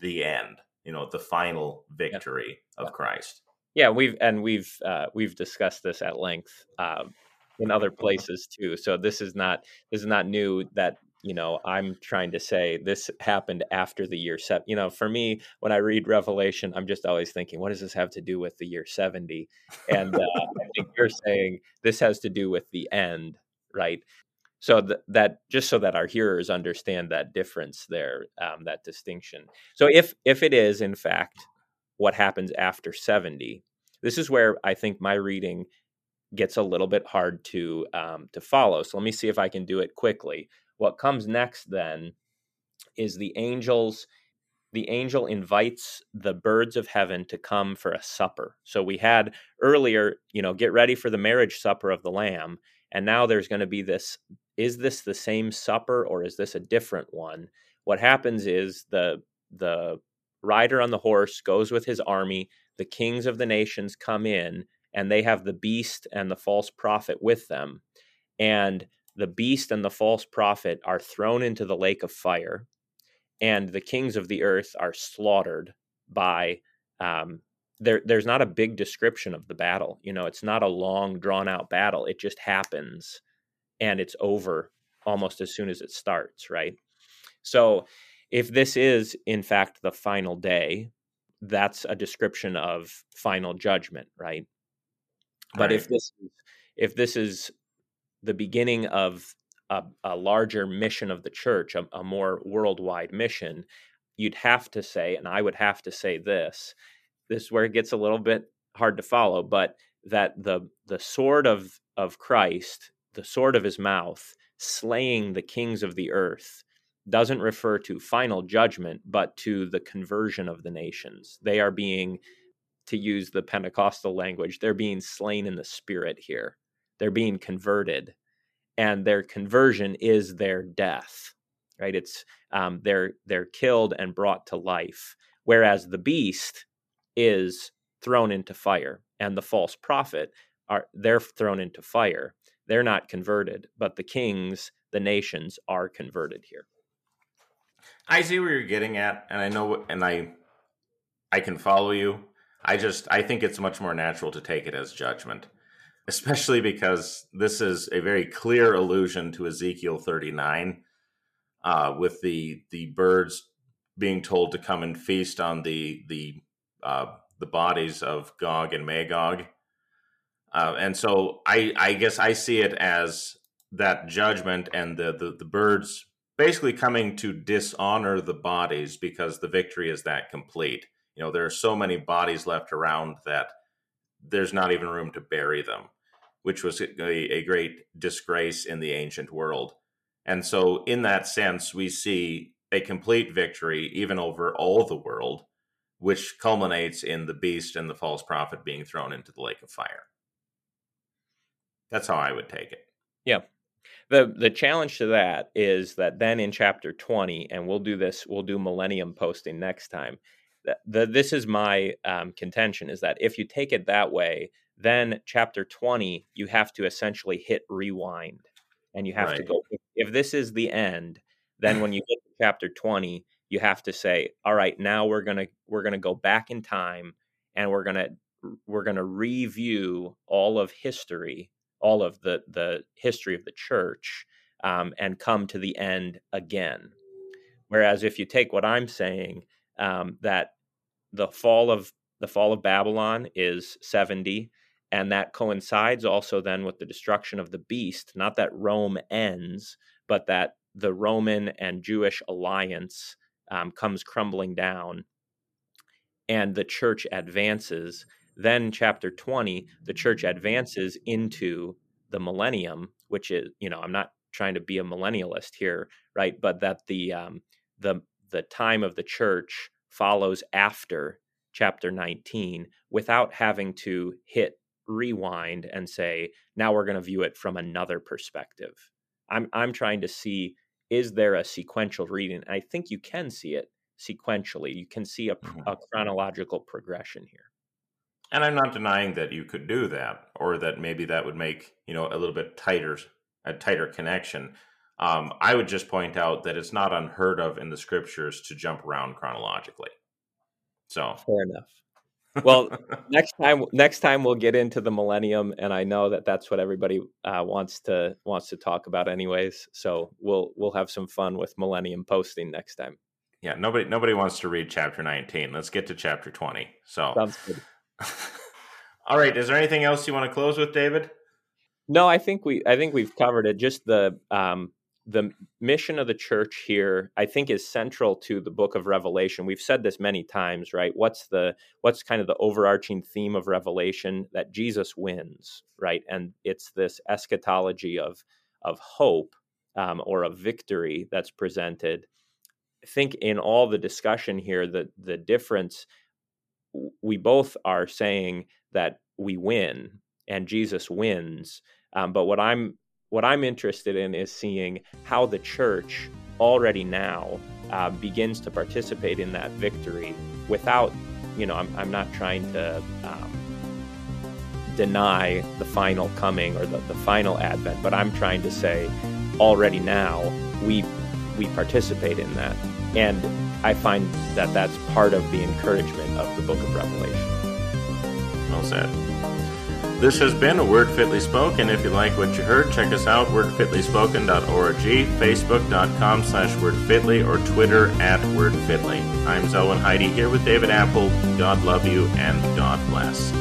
the end, you know, the final victory of Christ. Yeah, we've and we've uh, we've discussed this at length um, in other places too. So this is not this is not new that you know, I'm trying to say this happened after the year seven. You know, for me, when I read Revelation, I'm just always thinking, what does this have to do with the year 70? And uh, I think you're saying this has to do with the end, right? So th- that just so that our hearers understand that difference there, um, that distinction. So if if it is in fact what happens after 70, this is where I think my reading gets a little bit hard to um, to follow. So let me see if I can do it quickly. What comes next then is the angels. The angel invites the birds of heaven to come for a supper. So we had earlier, you know, get ready for the marriage supper of the Lamb, and now there's going to be this. Is this the same supper or is this a different one? What happens is the the rider on the horse goes with his army. The kings of the nations come in and they have the beast and the false prophet with them. And the beast and the false prophet are thrown into the lake of fire, and the kings of the earth are slaughtered by. Um, there, there's not a big description of the battle. You know, it's not a long, drawn out battle. It just happens, and it's over almost as soon as it starts. Right. So, if this is in fact the final day, that's a description of final judgment, right? But right. if this if this is the beginning of a, a larger mission of the church, a, a more worldwide mission, you'd have to say, and I would have to say this. This is where it gets a little bit hard to follow, but that the the sword of of Christ, the sword of his mouth, slaying the kings of the earth, doesn't refer to final judgment, but to the conversion of the nations. They are being to use the Pentecostal language, they're being slain in the spirit here. They're being converted, and their conversion is their death. Right? It's um, they're they're killed and brought to life, whereas the beast is thrown into fire, and the false prophet are they're thrown into fire. They're not converted, but the kings, the nations, are converted here. I see where you're getting at, and I know, and I, I can follow you. I just I think it's much more natural to take it as judgment, especially because this is a very clear allusion to Ezekiel 39, uh, with the the birds being told to come and feast on the the uh, the bodies of Gog and Magog, uh, and so I I guess I see it as that judgment and the, the the birds basically coming to dishonor the bodies because the victory is that complete you know, there are so many bodies left around that there's not even room to bury them, which was a, a great disgrace in the ancient world. And so, in that sense, we see a complete victory even over all the world, which culminates in the beast and the false prophet being thrown into the lake of fire. That's how I would take it. Yeah. The the challenge to that is that then in chapter 20 and we'll do this we'll do millennium posting next time the, this is my um, contention is that if you take it that way, then chapter 20, you have to essentially hit rewind and you have right. to go. If, if this is the end, then when you get to chapter 20, you have to say, all right, now we're going to, we're going to go back in time and we're going to, we're going to review all of history, all of the, the history of the church um, and come to the end again. Whereas if you take what I'm saying, um, that the fall of the fall of Babylon is 70 and that coincides also then with the destruction of the beast not that Rome ends but that the Roman and Jewish alliance um, comes crumbling down and the church advances then chapter 20 the church advances into the millennium which is you know i'm not trying to be a millennialist here right but that the um, the the time of the church follows after chapter 19 without having to hit rewind and say now we're going to view it from another perspective. I'm i'm trying to see is there a sequential reading? I think you can see it sequentially. You can see a, mm-hmm. a chronological progression here and i'm not denying that you could do that or that maybe that would make you know a little bit tighter a tighter connection um, I would just point out that it's not unheard of in the scriptures to jump around chronologically. So fair enough. well, next time, next time we'll get into the millennium, and I know that that's what everybody uh, wants to wants to talk about, anyways. So we'll we'll have some fun with millennium posting next time. Yeah, nobody nobody wants to read chapter nineteen. Let's get to chapter twenty. So sounds good. All right. Is there anything else you want to close with, David? No, I think we I think we've covered it. Just the um, the mission of the church here, I think, is central to the book of Revelation. We've said this many times, right? What's the what's kind of the overarching theme of Revelation that Jesus wins, right? And it's this eschatology of of hope um, or of victory that's presented. I think in all the discussion here, the the difference we both are saying that we win and Jesus wins. Um, but what I'm what I'm interested in is seeing how the church already now uh, begins to participate in that victory without, you know, I'm, I'm not trying to um, deny the final coming or the, the final advent, but I'm trying to say already now we we participate in that, and I find that that's part of the encouragement of the Book of Revelation. Well said. This has been a Word Fitly Spoken. If you like what you heard, check us out, wordfitlyspoken.org, facebook.com slash wordfitly, or Twitter at wordfitly. I'm Zelwyn Heide here with David Appold. God love you and God bless.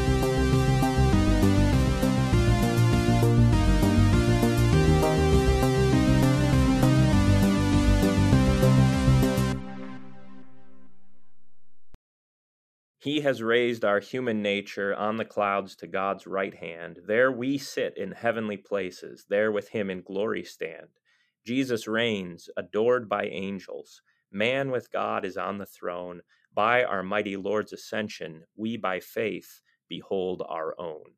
He has raised our human nature on the clouds to God's right hand. There we sit in heavenly places, there with him in glory stand. Jesus reigns, adored by angels. Man with God is on the throne. By our mighty Lord's ascension, we by faith behold our own.